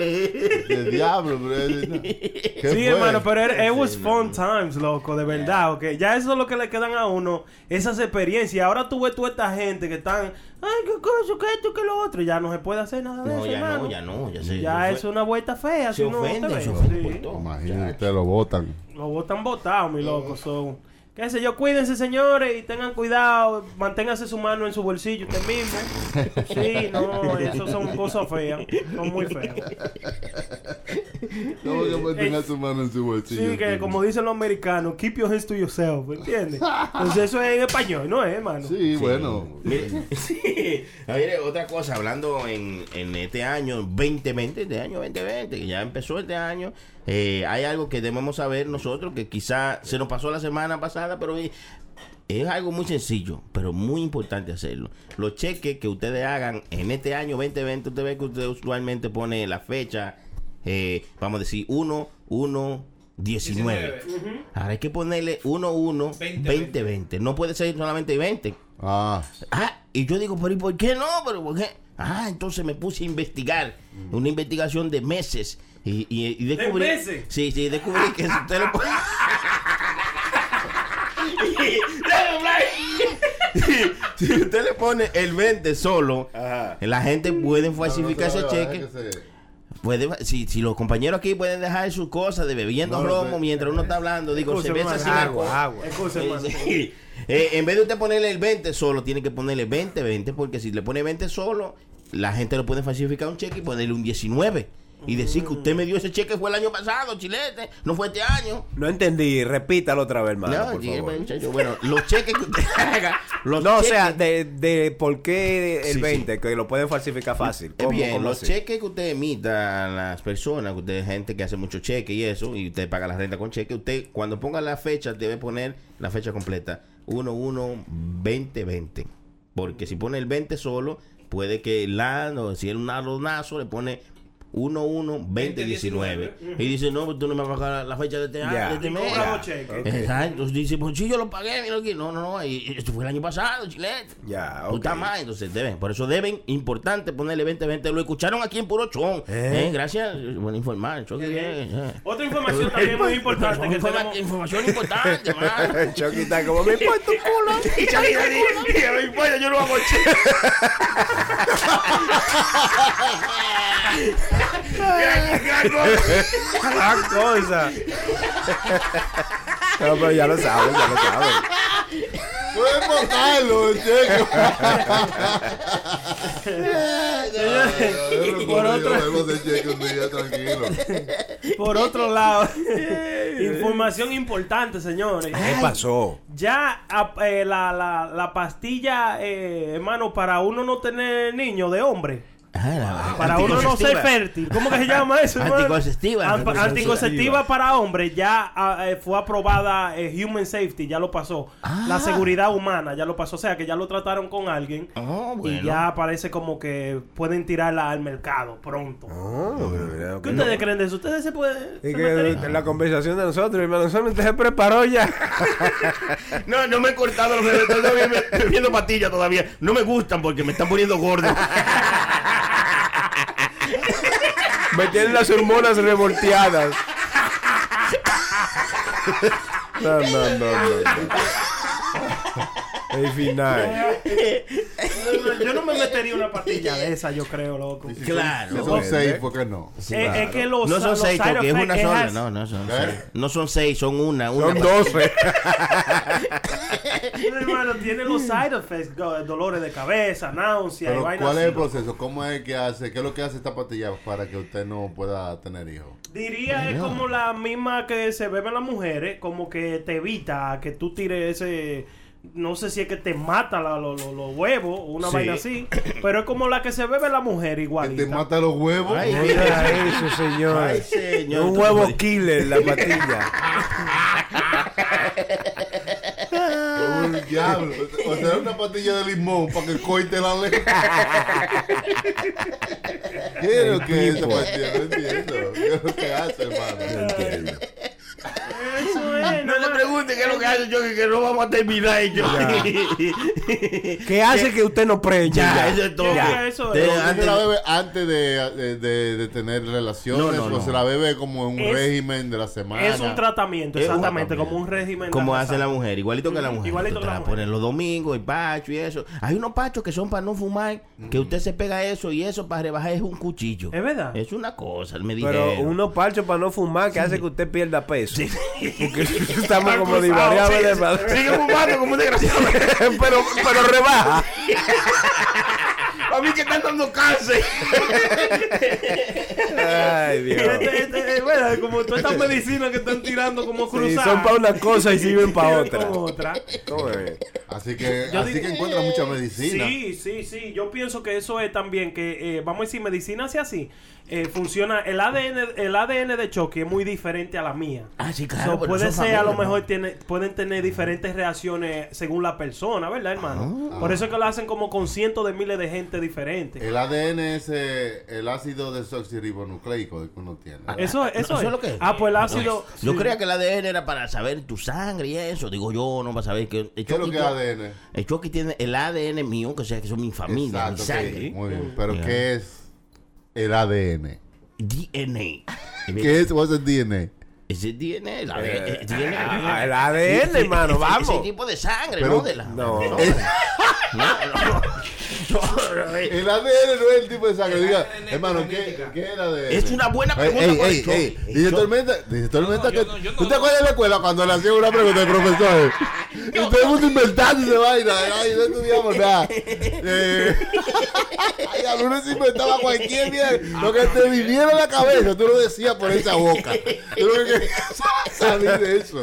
El diablo, bro. ¿Qué Sí, fue? hermano, pero era- it was fun times, loco, de verdad, ok. Ya eso es lo que le quedan a uno, esas experiencias. Ahora tú ves toda esta gente que están, ay, qué cosa, qué esto, qué lo otro. Ya no se puede hacer nada de No, eso, ya hermano. no, ya no. Ya, se, Ya es una vuelta fea, Se si ofende, ve. se ofende Sí. Imagínate, lo votan. Los botan botados, mi loco. Son. Qué sé yo, cuídense, señores, y tengan cuidado. Manténganse su mano en su bolsillo usted mismo. Sí, no, eso son cosas feas. Son muy feas. ¿Cómo que mantenga su mano en su bolsillo? Sí, que como dicen los americanos, keep your hands to yourself, ¿entiendes? Entonces eso es en español, ¿no es, hermano? Sí, bueno. Mire, sí. A ver, otra cosa, hablando en, en este año 2020, este año 2020, que ya empezó este año, eh, hay algo que debemos saber nosotros, que quizá se nos pasó la semana pasada, pero es, es algo muy sencillo, pero muy importante hacerlo. Los cheques que ustedes hagan en este año 2020, usted ve que usted usualmente pone la fecha, eh, vamos a decir, 1, 1, 19. Ahora hay que ponerle 1, 1, 20, 20, 20. No puede ser solamente 20. Ah, Ah, y yo digo, pero ¿y por qué no? ¿Pero por qué? Ah, entonces me puse a investigar. Una investigación de meses. Y, y, y descubrí. meses? Sí, sí, descubrí que si usted lo pone. si usted le pone el 20 solo, Ajá. la gente puede falsificar no, ese no se va a cheque. Puede, si, si los compañeros aquí pueden dejar sus cosas de bebiendo No, romo no, mientras uno está hablando, digo, cerveza sin. Agua, agua. Eh, en vez de usted ponerle el 20 solo, tiene que ponerle 20, 20, porque si le pone 20 solo, la gente lo puede falsificar un cheque y ponerle un 19. Y decir que usted me dio ese cheque fue el año pasado, chilete, no fue este año. No entendí, repítalo otra vez, hermano, No, por sí, favor. muchacho, bueno, los cheques que usted haga, los No, o sea, de, de por qué el Sí, 20, que lo pueden falsificar fácil. ¿Cómo, bien, cómo los así? cheques que usted emita a las personas, que usted gente que hace mucho cheque y eso, y usted paga la renta con cheque, usted cuando ponga la fecha debe poner la fecha completa, 1 1 20 20. Porque si pone el 20 solo, puede que la, o si es un arronazo, le pone 1 1 20 19. Y dice, no, tú no me vas a pagar la fecha de este, año, Ya. de este Y mes. dos cheques. Exacto. Entonces dice, pues sí, yo lo pagué, mira aquí. No, no, no, y- y esto fue el año pasado, chilete. Ya, Tú ok. estás mal, entonces deben. Por eso deben, importante ponerle 20-20. Lo escucharon aquí en Puro Chon. ¿Eh? Eh, Gracias por informar. Choque, bien, eh. Otra información también muy importante que Informa- tenemos. Información importante, man. Chucky está como me importa un culo. me importa, yo no hago La cosa. No, pero ya lo sabes, ya lo sabes. Puedes botarlo, checo. por tranquilo. Por otro lado, información importante, señores. ¿Qué pasó? Ya eh, la, la, la pastilla, eh, hermano, para uno no tener niño de hombre. Para uno no ser fértil. ¿Cómo que se llama eso? hermano? Anticonceptiva. Anticonceptiva para hombres ya ah, eh, fue aprobada eh, Human Safety, ya lo pasó. La seguridad humana ya lo pasó. O sea que ya lo trataron con alguien. Oh, Y ya parece como que pueden tirarla al mercado pronto. Oh, ¿Qué ustedes creen de eso? ¿Ustedes se pueden.? Y se que meterían? en la conversación de nosotros, hermano, solamente se preparó ya. No, no me he cortado los dedos. Estoy todavía me- bebiendo pastillas todavía. No me gustan porque me están poniendo gordo. Me tienen las hormonas revolteadas. No, no, no, no. El final. Yo no me metería una pastilla de esa, yo creo, loco. Claro. son- Si son seis, ¿por qué no? Es, es que los, No son los seis porque es una sola. No, no son ¿Eh? seis. No son seis, son una. una Son 12. hermano, tiene los side effects, dolores de cabeza, náusea y Pero vainas ¿cuál es el proceso? ¿Cómo es que hace? ¿Qué es lo que hace esta pastilla para que usted no pueda tener hijos? Diría es como la misma que se beben las mujeres, como que te evita que tú tires ese no sé si es que te mata la- lo- lo- los huevos o una Sí. vaina así, pero es como la que se bebe la mujer Que igualita. te mata los huevos. Ay, Mira eso, señor. Ay, señor. Un huevo killer, la patilla. Diablo. O sea, una patilla de limón para que coite la lengua. ¿Qué es lo que es esa pastilla? No entiendo. ¿Qué es lo que hace, hermano? Eso es, No le pregunte qué es lo que hace yo, que, no vamos a terminar yo. ¿Qué hace que usted no preñe? Ya, eso es todo. Ya, eso De- es. ¿Usted antes- la bebe antes de, de, de- de tener relaciones No, no, o no. se la bebe como en un Es- régimen de la semana? Es un tratamiento, un exactamente, como un régimen. Como hace la mujer, igualito que la mujer. igualito que la la mujer. pones los domingos, el pacho y eso. Hay unos pachos que son para no fumar, que usted se pega eso y eso para rebajar es un cuchillo. ¿Es verdad? Es una cosa, me Pero dijeron. unos parchos para no fumar que hace que usted pierda peso. Porque estamos como divariados sí, de sí. madre. Sigue fumando como un desgraciado. pero, pero rebaja. A mí que están dando cáncer. Ay, Dios. Este- este- es verdad, como todas estas medicinas que están tirando como Sí, cruzadas. son para una cosa y sirven para otra. otra. Así que, Yo así digo- que encuentra mucha medicina. Sí, sí, sí. Yo pienso que eso es también que, eh, vamos a decir, medicina hace así. Eh, funciona, el ADN, el ADN de Chucky es muy diferente a la mía. Ah, sí, So, claro. puede ser, a lo mejor ¿no? tiene, pueden tener diferentes reacciones según la persona, ¿verdad, hermano? Ah. Por eso es que lo hacen como con cientos de miles de gente diferente. El ADN es eh, el ácido desoxirribonucleico que uno tiene. Eso, eso, ¿Eso es. es lo que es? Ah, pues el ácido. Yo sí. creía que el ADN era para saber tu sangre y eso. Digo yo, no para saber que. El ¿Qué es lo que es ADN? El Chucky tiene el ADN mío, que sea que son mi familia, Exacto, mi sangre. Muy bien. Pero Ya. ¿qué es el ADN? DNA. ¿Qué es what's the DNA? DNA, el ADN. Eh, el DNA. ah, el ADN, hermano, vamos. Ese tipo de sangre, Pero- ¿no? De la, No. no, no, no. El ADN no es el tipo de sangre. Diga, hermano, ¿qué. ¿qué es el ADN? Es una buena pregunta ey, ey, ey. Dice Tormenta, dice Tormenta que... ¿Tú te acuerdas de la escuela cuando le hacían una pregunta al profesor? Y todo el mundo inventando esa vaina. Ay, no estudiamos nada. Eh, algunos inventaba cualquier mierda. Lo que te viniera a la cabeza, tú lo decías por esa boca. Tú lo que querías salir de eso.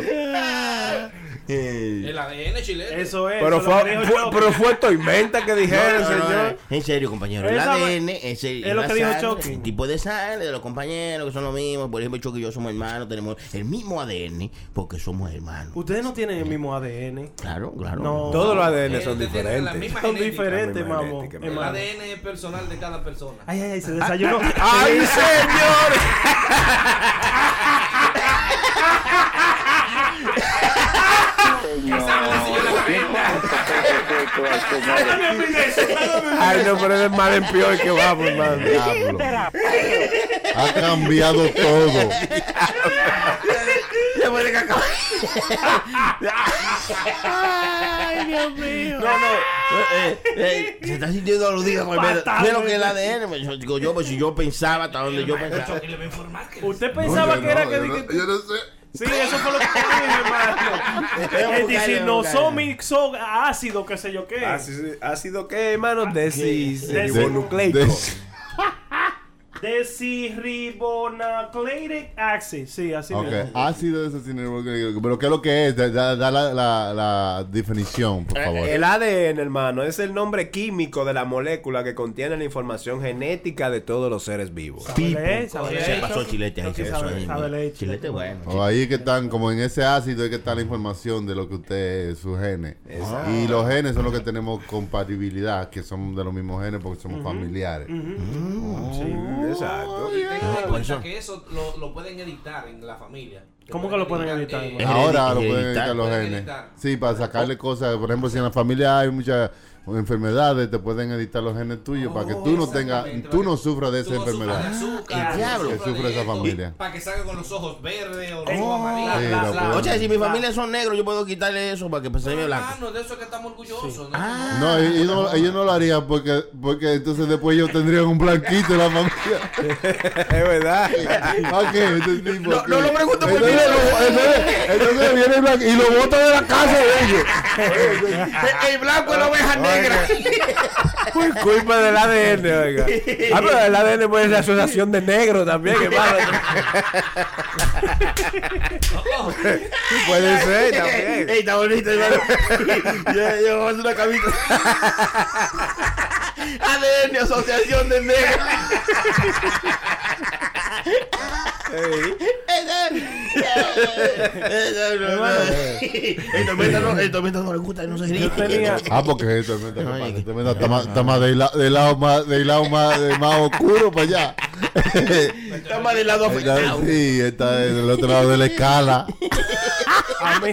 El ADN chileno. Eso es. Pero eso es fue, fue- pero fue Tormenta que dijeron, No, no, no, señor. En serio, compañero. El ADN es el, es lo que dijo sangre, Chucky. El tipo de sangre de los compañeros que son los mismos. Por ejemplo, Chucky y yo somos hermanos. Tenemos el mismo ADN porque somos hermanos. Ustedes no tienen el mismo ADN. Claro, claro. No. Todos los ADN Eh, son diferentes. Son genética. diferentes, genética, El. ADN personal de cada persona. Ay, ay, ay, se desayunó. ¡Ay, señor! Ay, no, pero es mal en peor que vamos, hermano. Diablo. Ha cambiado todo. Ay, Dios mío. No, no. eh, eh, se está sintiendo aludido con el Fatal, ¿Qué es lo que es el. ADN? Pues, yo digo yo, pues si yo pensaba hasta donde yo pensaba. Usted pensaba que era yo que- Yo no sé. Sí, eso fue lo que dije, hermano. Es decir, no son mixo ácido, qué sé yo qué. Ácido, ácido qué, hermano? Desis, Desis- ribonucleico. De- Desirribonucleic acid. Sí, así Ok, mismo. ácido desoxirribonucleico. Pero ¿qué es lo que es? Da, da- da la, la, la definición, por favor. El ADN, hermano, es el nombre químico de la molécula que contiene la información genética de todos los seres vivos. Sabe, sabe, Se pasó chilete ahí. Sabe, ahí. sabe leche. Chilete bueno. O ahí que están, como en ese ácido, es que está la información de lo que usted es, sus genes. Y los genes son los que tenemos compatibilidad, que son de los mismos genes porque somos familiares. Exacto. Y tengan en cuenta eso. que eso lo, lo pueden editar en la familia. ¿Cómo que lo pueden editar, eh, hermano? Ahora lo pueden editar los genes. editar. Sí, para sacarle cosas. Por ejemplo, si en la familia hay enfermedades, te pueden editar los genes tuyos para que tú no tengas, tú no sufras de esa no enfermedad. azúcar, El diablo. no Que sufre esa familia. Para que salga con los ojos verdes o los Sí, ojos amarillos. lo la- pueden- O sea, si mi familia son negros, yo puedo quitarle eso para que se vea blanco. Hermano, de eso es que estamos orgullosos. ¿no? Ah. No, no- ellos no lo harían porque, porque entonces después ellos tendrían un blanquito en la familia. Es verdad. ¿Para qué? Este tipo, No, no lo pregunto por mí, entonces, viene el blanquito y lo bota de la casa de ellos. El, el blanco es la oveja negra. Por culpa del ADN, oiga. Ah, pero el ADN puede ser asociación de negro también, hermano. Puede ser también. Ey, está bonito, hermano. yo, yo voy a hacer una camita. ADN, Asociación de Negros. El tormenta no, el tormenta no le gusta, no se ríe. Yo tenía... Ah, porque ¿qué pasa? Ay, Este meta está más, está más del, del lado más del lado más, del más oscuro para allá. Está más del lado afectado. sí, está del otro lado de la escala. A mí,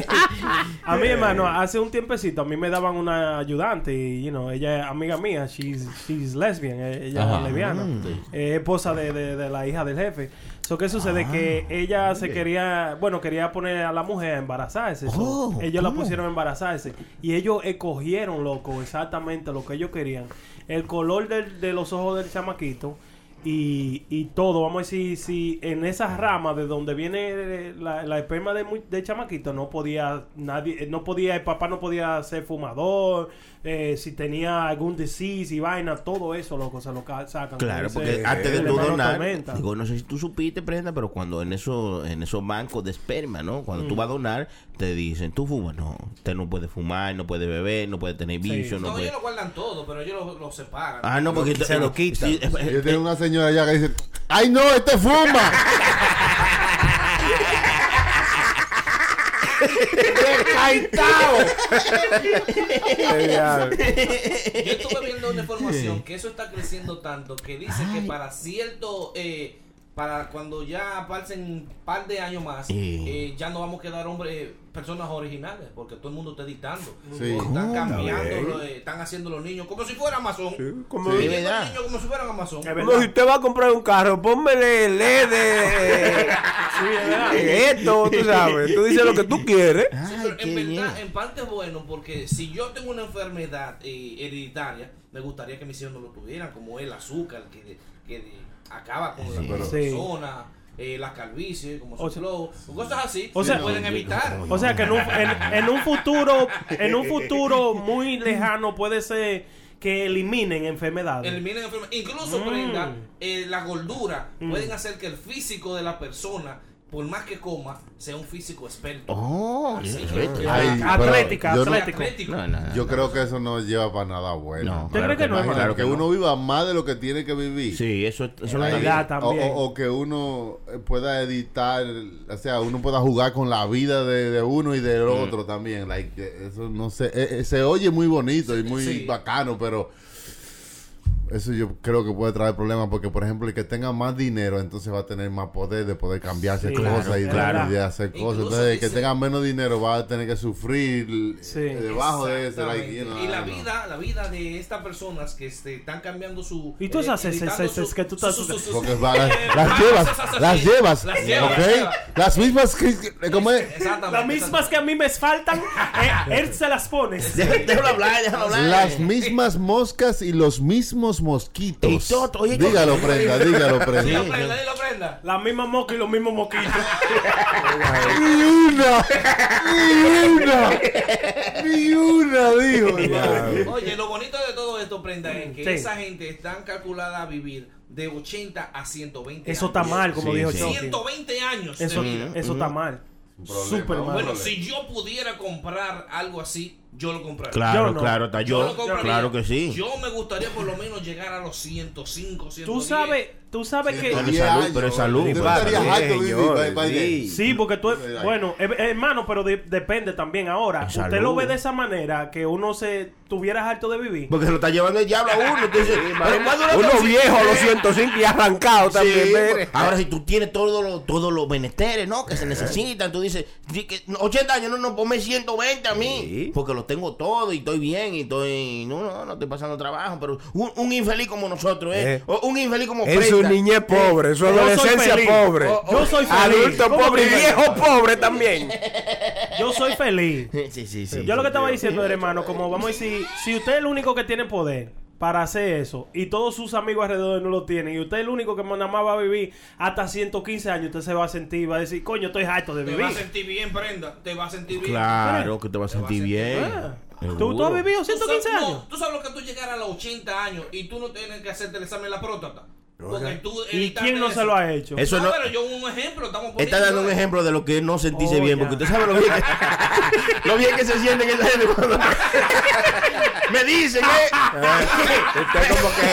a mí, hermano, hace un tiempecito a mí me daban una ayudante y, you know, ella es amiga mía, she's, she's lesbian, eh, ella Ajá. es lesbiana, es esposa de, de- de la hija del jefe. So, ¿Qué sucede? que ella se quería, bueno, quería poner a la mujer a embarazarse. So, Oh, ellos la pusieron a embarazarse y ellos escogieron, loco, exactamente lo que ellos querían. El color del- de los ojos del chamaquito y, y todo, vamos a decir, si en esa rama de donde viene la, la esperma de, del chamaquito no podía nadie, no podía, el papá no podía ser fumador, eh, si tenía algún disease y vaina, todo eso, loco, se lo ca- sacan. Claro, Ese- porque antes de tú donar, Tormenta. digo, no sé si tú supiste, prenda, pero cuando en esos en esos bancos de esperma, ¿no? Cuando Mm. tú vas a donar, te dicen, tú fumas, no, usted no puede fumar, no puede beber, no puede tener vicio, no, No, puede... ellos lo guardan todo, pero ellos lo, lo separan. Ah, no, porque Se lo quitan. Sí, eh, Yo tengo una señora allá que dice, ¡ay no, este fuma! ¡Aitao! Yo estuve viendo una información que eso está creciendo tanto que dice que para cierto, eh, para cuando ya pasen un par de años más, Sí. eh, ya no vamos a quedar hombres, eh, personas originales, porque todo el mundo está editando. Sí. Están cambiando, lo- eh, están haciendo los niños como si fueran Amazon. como- Sí, Sí, los niños como si fueran Amazon. Como si usted va a comprar un carro, pónmele LED esto, tú sabes. Tú dices lo que tú quieres. Ay, en, verdad, en parte es bueno porque si yo tengo una enfermedad eh, hereditaria, me gustaría que mis hijos no lo tuvieran, como el azúcar, que, que de- acaba con la pero- persona, eh, la calvicie, como O su sea- flow, cosas así, o se sea- pueden evitar. O sea que en un, en, en un futuro, en un futuro muy lejano puede ser que eliminen enfermedades. Eliminen enfermedades. Incluso, Mm. prenda, eh, la gordura pueden hacer que el físico de la persona, por más que coma, sea un físico experto. Oh, que- es. Ay, Atlética, yo no- atlético. Atlético. No, no, no, Yo no. creo que eso no lleva para nada bueno. No, ¿Usted cree que no, hermano? que, uno viva más de lo que tiene que vivir. Sí, eso, eso bien. o, también. o- o que uno eh, pueda editar, o sea, uno pueda jugar con la vida de, de uno y del otro también. Like, eh, eso no sé, eh, eh, se oye muy bonito y muy Sí. bacano, pero eso yo creo que puede traer problemas porque, por ejemplo, el que tenga más dinero, entonces va a tener más poder de poder cambiarse Sí, cosas claro, y, de- claro. y de hacer cosas. Incluso Entonces, el que tenga menos dinero va a tener que sufrir Sí. eh, debajo de ese. like, Exactamente. you know, y la vida, la vida de estas personas que este, están cambiando su. Y tú esas eh, su- que tú estás- Porque las, las llevas, las llevas, Las llevas, ¿ok? las mismas que, ¿cómo es? Las mismas que a mí me faltan, eh, él se las pone. Déjalo hablar, déjalo hablar. Las mismas moscas y los mismos mosquitos. Y todo, oye, dígalo, prenda, dígalo, prenda. prenda, dilo, prenda. La misma mosca y los mismos mosquitos. Ni una, ni una, ni una, dijo. Oye, lo bonito de todo esto, prenda, es que Sí. esa gente están calculada a vivir de 80 a 120 Eso años. está mal, como Sí, dijo sí. Chucky. 120 años Eso, de vida. eso está mal. problema, Súper mal. Bueno, problema. si yo pudiera comprar algo así, yo lo compraría. Claro, Yo no. claro, está Yo yo. lo compraría. Claro que sí. Yo me gustaría por lo menos llegar a los 105, 110. Tú sabes, tú sabes que... Pero es 10 salud, pero es salud, sí. porque tú, bueno, hermano, pero de- depende también ahora. Salud. Usted lo ve de esa manera, que uno se tuviera harto de vivir. Porque se lo está llevando el diablo a uno. Tú dices, pero ¿cuándo le Uno viejo a los 105 y arrancado también. pues, ahora si tú tienes todos los todos los menesteres, ¿no? Que se necesitan, tú dices, sí, que 80 años, no, no, ponme 120 a mí, Sí. porque lo tengo todo y estoy bien y estoy, no, no, no estoy pasando trabajo, pero un, un infeliz como nosotros, ¿eh? Eh. O un infeliz como Es su Presta. niñez pobre, su Yo soy adolescencia feliz. pobre. Yo soy feliz. Adulto ¿Cómo pobre y viejo pobre también. Yo soy feliz. Sí, sí, sí. Yo lo que estaba diciendo, hermano, como vamos a decir, si usted es el único que tiene poder para hacer eso y todos sus amigos alrededor no lo tienen y usted es el único que nada más va a vivir hasta 115 años, usted se va a sentir, va a decir, coño, estoy harto de Te vivir. vas a sentir bien, prenda. Te vas a sentir bien. Claro que te vas a Te sentir bien. Ah, ¿Tú, tú has vivido Tú 115 sabes- no, años? tú sabes lo que tú llegar a los 80 años y tú no tienes que hacerte el examen de la próstata. Porque tú ¿Y quién no eso. se lo ha hecho? Eso no, no- pero yo un ejemplo, estamos poniendo. Está dando un ejemplo de lo que no sentirse Oh, bien, ya. porque usted sabe lo bien que, lo bien que se siente esa gente cuando me dicen, ¿eh? Usted como que.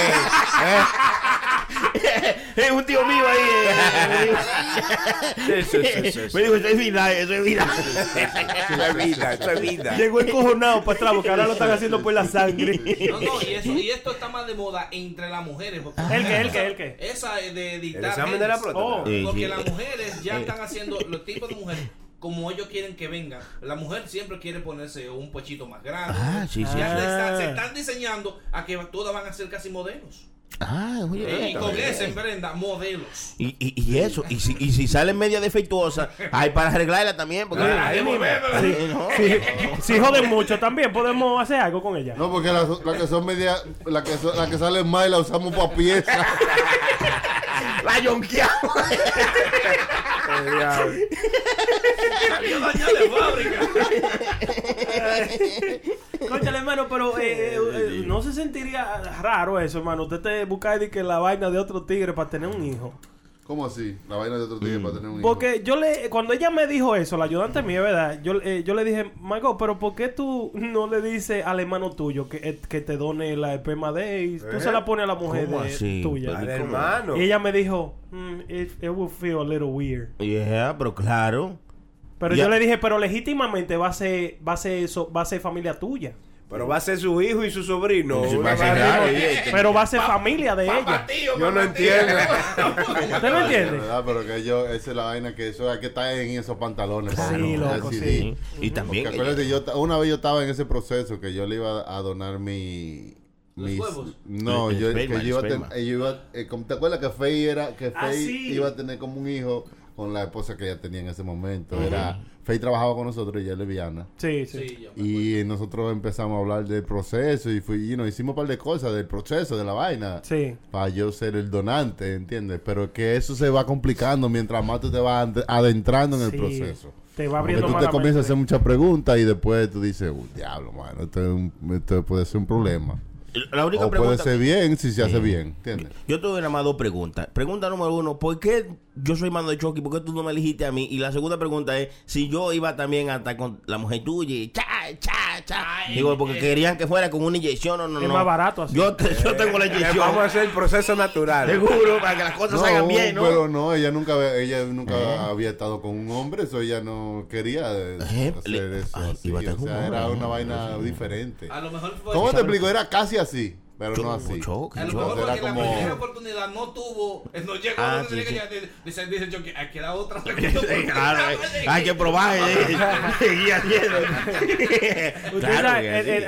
eh, Es un tío mío ahí. eh. sí, sí, sí, sí, sí. Me dijo, eso es vida, eso es vida. Eso es vida, eso es vida. Llegó encojonado para atrás porque ahora lo están haciendo por la sangre. No, no, y, eso, y esto está más de moda entre las mujeres. porque- ¿El qué, el qué, el qué? Esa es de El dictar. examen de la próstata. Oh. Porque sí. las mujeres ya están haciendo los tipos de mujeres como ellos quieren que vengan. La mujer siempre quiere ponerse un pechito más grande. Ah, sí, sí. Ya Ah. se están- se están diseñando a que todas van a ser casi modelos. Ah, oye, y con ese en prenda, modelos. Y, y, y eso, y si, y si sale media defectuosa, hay para arreglarla también, porque Ay, mi sí, no. Si joden mucho también, podemos hacer algo con ella. No, porque las las que son media, las que, son- las que salen mal las usamos para piezas. la yonqueamos. Salió dañada de fábrica. Conchale, hermano, pero eh, eh, eh, no se sentiría raro eso, hermano. Usted te busca de que la vaina de otro tigre para tener un hijo. ¿Cómo así? La vaina de otro tigre para tener un hijo. Porque yo le, cuando ella me dijo eso, la ayudante mía, ¿verdad? Yo, eh, yo le dije, Margot, pero ¿por qué tú no le dices al hermano tuyo que, eh, que te done la esperma de él? Tú se la pones a la mujer ¿Cómo de- así? tuya. Al hermano. Y ella me dijo, "Mm, it, it will feel a little weird. Yeah, pero claro. Pero yo le dije, pero legítimamente va a ser, va a ser, eso, va a ser familia tuya. Pero va a ser su hijo y su sobrino. Sí, va a. Pero va a ser familia de ella. Yo no entiendo. ¿Usted no entiende? ¿Verdad? Pero que yo, esa es la vaina que eso hay que estar en esos pantalones. Sí, mano, loco, sí. Y también. Porque acuérdate, yo una vez yo estaba en ese proceso que yo le iba a donar mi. ¿Los mis- huevos? No, El yo, esperma, que yo iba a el ten- eh, yo iba, eh, ¿te acuerdas que Faye era que Ah, Faye sí. iba a tener como un hijo con la esposa que ella tenía en ese momento? Era Faye trabajaba con nosotros y ella es lesbiana. Sí, sí. Y nosotros empezamos a hablar del proceso y fui, y nos hicimos un par de cosas del proceso, de la vaina. Sí. Para yo ser el donante, ¿entiendes? Pero que eso se va complicando mientras más tú te vas ad- adentrando en el proceso. Te va Porque abriendo tú más te comienzas a hacer muchas preguntas y después tú dices, "Uy, diablo, mano, esto, es un- esto puede ser un problema. La única O puede pregunta. ser bien si se hace bien, ¿entiendes? Yo tuve nada más dos preguntas. Pregunta número uno, ¿por qué yo soy mando de Chucky? ¿Por qué tú no me elegiste a mí? Y la segunda pregunta es, si yo iba también a estar con la mujer tuya y cha, cha, cha. Digo, porque querían que fuera con una inyección o no, Es no. más barato así. Yo, te- yo tengo la Le inyección. Vamos a hacer el proceso natural. Seguro, para que las cosas salgan bien, ¿no? pero no, ella nunca, había- ella nunca había estado con un hombre, eso ella no quería eh, Eh, hacer le- eso. ay, así, iba a estar o sea, era una vaina diferente. A lo mejor fue. ¿Cómo te explico? Era casi así, pero no así. choque, A lo choque. mejor Era porque como- la primera oportunidad no tuvo, no llegó Ah, a donde sí, tenía sí. que llegar. Dice, dice yo que aquí da otra. Sí, claro, eh. hay que probar.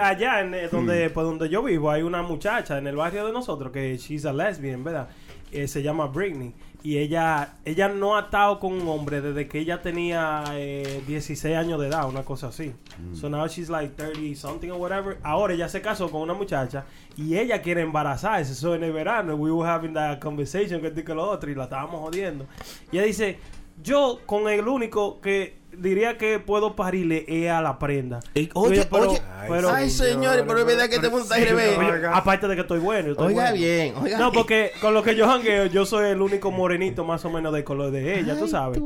allá en, eh, donde, pues, donde yo vivo hay una muchacha en el barrio de nosotros que she's a lesbian, ¿verdad? Eh, se llama Britney. Y ella ella no ha estado con un hombre desde que ella tenía eh, 16 años de edad, una cosa así. So now she's like 30 something or whatever. Ahora ella se casó con una muchacha y ella quiere embarazarse. Eso en el verano. We were having that conversation que lo otro y la estábamos jodiendo. Y ella dice, yo con el único que diría que puedo parirle es a la prenda. Oye, Yo, pero- oye, pero- ay, señores, pero es verdad que este mundo está. Oye, aparte de que estoy bueno. estoy Oiga bueno. bien, oiga No, bien. porque con lo que yo jangueo, yo soy el único morenito más o menos del color de ella, tú sabes.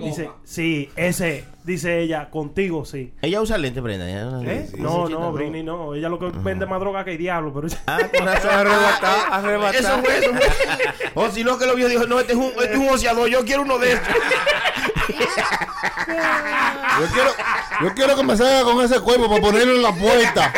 Dice, sí, ese, dice ella, contigo sí. Ella usa lente, Brenda. ¿Eh? sí, no, no, Britney no. Ella lo que vende más droga que el diablo, pero Ah, con razón. Arrebatar, Ah, arrebatar. Eso fue, eso fue. O si no, que lo vio dijo, no, este es un, este es un oceador, yo quiero uno de estos. Yo quiero, yo quiero que me salga con ese cuerpo para ponerlo en la puerta.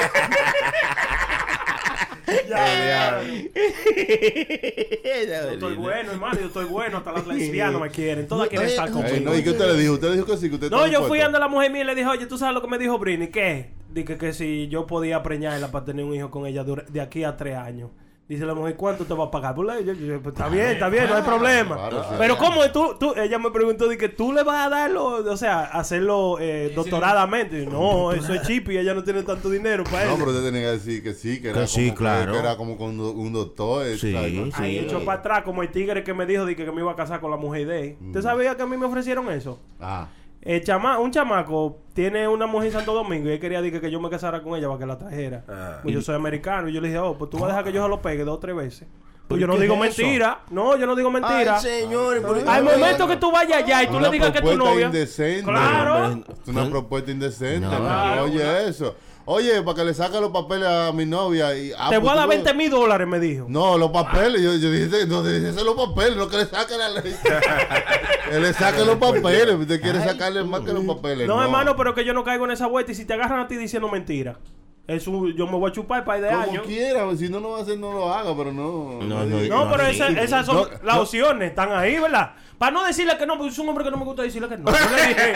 yo estoy bueno, hermano, yo estoy bueno, hasta las lesbianas me quieren, todas quieren estar conmigo. no, ¿Y qué usted le dijo? Usted le dijo que sí, que usted No, yo fui ando a la mujer mía y le dije, oye, ¿tú sabes lo que me dijo Britney? ¿Qué? Dije que si yo podía preñarla para tener un hijo con ella de aquí a tres años. Dice la mujer, ¿cuánto te va a pagar? Pues, yo- yo- pues, está bien, está bien, no hay problema. claro, sí. Pero ¿cómo tú, tú? Ella me preguntó, de que tú le vas a darlo, o sea, hacerlo eh, doctoradamente. Y, no, eso es chip y ella no tiene tanto dinero para No, eso. pero usted tenía que decir que sí, que era, Que sí, como, claro. que era como con un doctor. Sí, sí. Ahí echó para atrás como el tigre que me dijo de que, que me iba a casar con la mujer de él. Mm. ¿Usted sabía que a mí me ofrecieron eso? Ah, El chama, un chamaco tiene una mujer en Santo Domingo y él quería decir que yo me casara con ella para que la trajera. Ah. Pues yo soy americano. Y yo le dije, oh, pues tú vas a dejar que yo se lo pegue dos o tres veces. Pues ¿Pero yo no digo es eso? mentira. No, yo no digo mentira. Ay, pero- Al momento que tú vayas allá y tú Una le digas que es tu propuesta novia. indecente. Claro. es una propuesta indecente. No. ¿no? Claro, Oye, una- eso. Oye, para que le saque los papeles a mi novia. Y, ah, Te pues voy a tú dar lo- 20 mil dólares, me dijo. No, los papeles. Yo, yo dije, no, dije los papeles, no que le saque la ley. que le saque los papeles. Usted quiere sacarle más que los papeles. No, hermano, pero que yo no caigo en esa vuelta. Y si te agarran a ti diciendo mentira, eso yo me voy a chupar para de Como años. quiera, si no lo va a hacer, no lo haga, pero no. No, no, No, pero esa- esas son No, las no. opciones, están ahí, ¿verdad? Para no decirle que no, porque es un hombre que no me gusta decirle que no. Yo le dije,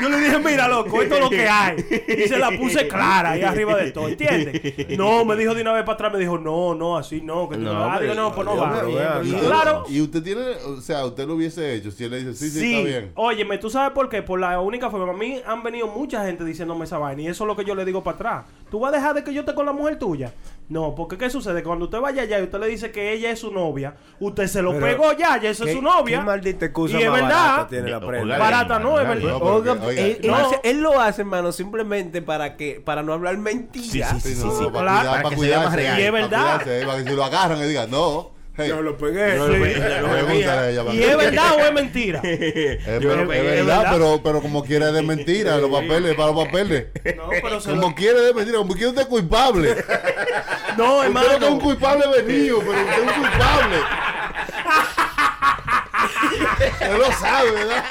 yo le dije mira, loco, esto es lo que hay. Y se la puse clara ahí arriba de todo, ¿entiendes? No, me dijo de una vez para atrás, me dijo, no, no, así no, que No, no, digo, no, pues no va. Claro. y usted tiene, o sea, usted lo hubiese hecho si él le dice, sí, sí, Sí, está bien. óyeme, ¿tú sabes por qué? Por la única forma. A mí han venido mucha gente diciéndome esa vaina y eso es lo que yo le digo para atrás. ¿Tú vas a dejar de que yo esté con la mujer tuya? No, porque ¿qué sucede? Cuando usted vaya allá y usted le dice que ella es su novia, usted se lo Pero, pegó ya, ya eso es ¿Qué- su novia. ¿Qué maldita excusa Y es más verdad. barata tiene la prenda? Barata no, es verdad. No, porque, Oiga, él, él no. hace- él lo hace, hermano, simplemente para que para no hablar mentiras. Sí, sí, Sí, no, sí, no, para cuidar- Para para que se vea más cuidarse, real. Y es para verdad. cuidarse, Para que si lo agarran y digan, no. Hey, Yo lo pegué. Yo lo pegué, yo lo ella, ¿Y es verdad o es mentira? Es, Yo ver- lo es pegué, verdad, es verdad. Pero, pero como quiera es de mentira, los papeles, para los papeles. No, pero se Como lo... quiere de mentira, como quiere usted es culpable. No, Usted no es un hermano. culpable venido, pero usted es un culpable. Usted lo sabe, ¿verdad?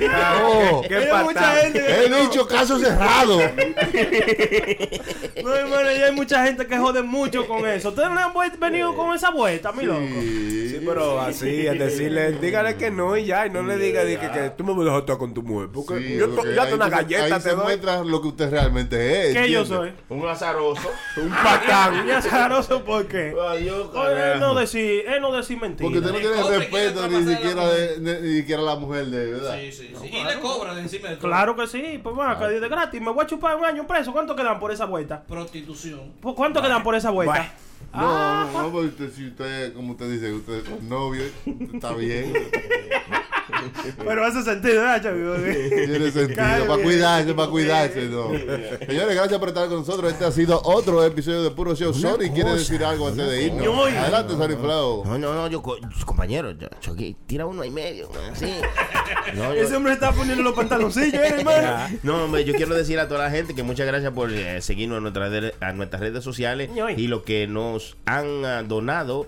No, Qué mucha gente que- he dicho caso cerrado. No, hermano, ya hay mucha gente que jode mucho con eso. ¿Ustedes no han venido con esa vuelta, mi loco? Sí, pero así, es decirle, dígale que no y ya, y no le diga que, que tú me vas a dejar estar con tu mujer. Porque Sí, yo, to- porque yo te una galleta ahí te se doy. muestra lo que usted realmente es. ¿Qué yo soy? Un azaroso. Un patán. Y azaroso, ¿por qué? Ay, yo, Oye, él no decir, él no decir mentira. Porque usted no tiene respeto ni traspasar siquiera, la de, ni, siquiera la mujer de verdad. Sí, sí, sí. Y le cobran encima de todo. Claro que sí, pues bueno, que de gratis. Me voy a chupar un año preso. ¿Cuánto quedan por esa vuelta? Prostitución. ¿Por ¿Cuánto quedan por esa vuelta? No, no, no, porque usted, si usted, como usted dice, usted es novio, está bien. Pero hace sentido, ¿verdad, Chavi? Tiene sentido, para cuidarse, para cuidarse, no. Señores, gracias por estar con nosotros. Este ha sido otro episodio de Puro Show. Sony quiere decir algo antes de irnos. Adelante, Sony Flow. No, no, no, yo, co- compañero, yo, tira uno y medio, así. No, yo- Ese hombre está poniendo los pantaloncillos, ¿eh, hermano? No, hombre, yo quiero decir a toda la gente que muchas gracias por eh, seguirnos en nuestras, de- a nuestras redes sociales y lo que nos han donado.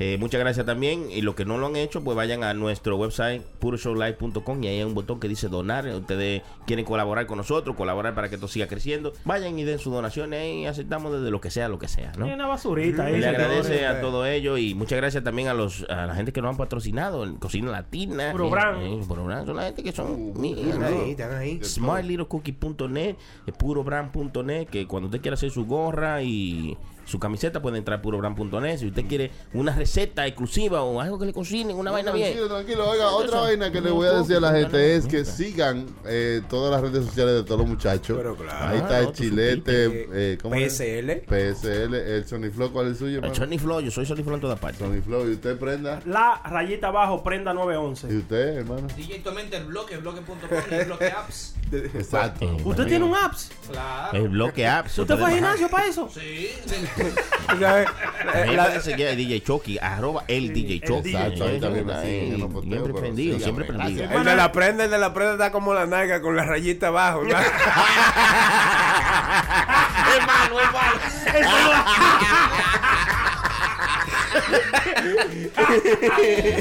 eh, muchas gracias también. Y los que no lo han hecho, pues vayan a nuestro website puroshowlive.com y ahí hay un botón que dice donar. Ustedes quieren colaborar con nosotros, colaborar para que esto siga creciendo. Vayan y den sus donaciones y aceptamos desde lo que sea, lo que sea, ¿no? Una basurita ahí. Le agradece a todo ello y muchas gracias también a los a la gente que nos han patrocinado en Cocina Latina. Puro eh, Brand. eh, Puro Brand. Son la gente que son Están ¿no? ahí, están ahí. smartlittlecookie.net, eh, purobrand.net, que cuando usted quiera hacer su gorra y su camiseta puede entrar a purobrand.net. Si usted quiere una receta exclusiva o algo que le cocinen, una vaina bien. Tranquilo, tranquilo. Oiga, otra vaina que le voy a decir a la gente es que sigan eh, todas las redes sociales de todos los muchachos. Pero claro. Ahí está Ah, el chilete. Eh, ¿cómo es? PSL. PSL, el Sony Flow, ¿cuál es el suyo? El? Sony Flow, yo soy Sony Flow en todas partes. Sony Flow, y usted prenda. La rayita abajo, prenda ¿Y 911. usted, hermano? DJ Tomente, el bloque, bloque.com y el bloque apps. Exacto. Eh, ¿Usted tiene un apps? Claro. El bloque apps. ¿Usted fue al gimnasio para eso? Sí. Sabes, La, eh, la, seguir a DJ Chucky, arroba el DJ Chucky. Exacto, ahí también Siempre prendido, siempre prendido. gracias. El de la prenda, el de la prenda está como la nalga con la rayita abajo. ¿no? hermano, hermano.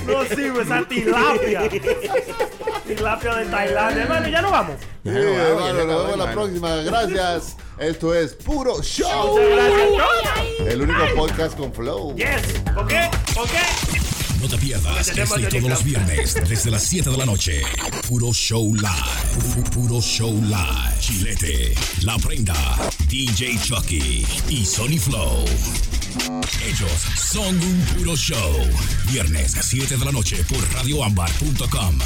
No sirve esa tilapia. tilapia de Tailandia. Hermano, ya no vamos. Sí, Ya no vamos, se nos vemos la próxima. Gracias. Esto es Puro Show. Muchas gracias. El único podcast con flow. Yes. ¿Por qué? ¿Por qué? No te pierdas este y todos los viernes desde las 7 de la noche. Puro Show Live. Pu- Puro Show Live. Chilete, La Prenda, DJ Chucky y Sony Flow. Ellos son un puro show. Viernes a 7 de la noche por radioambar.com.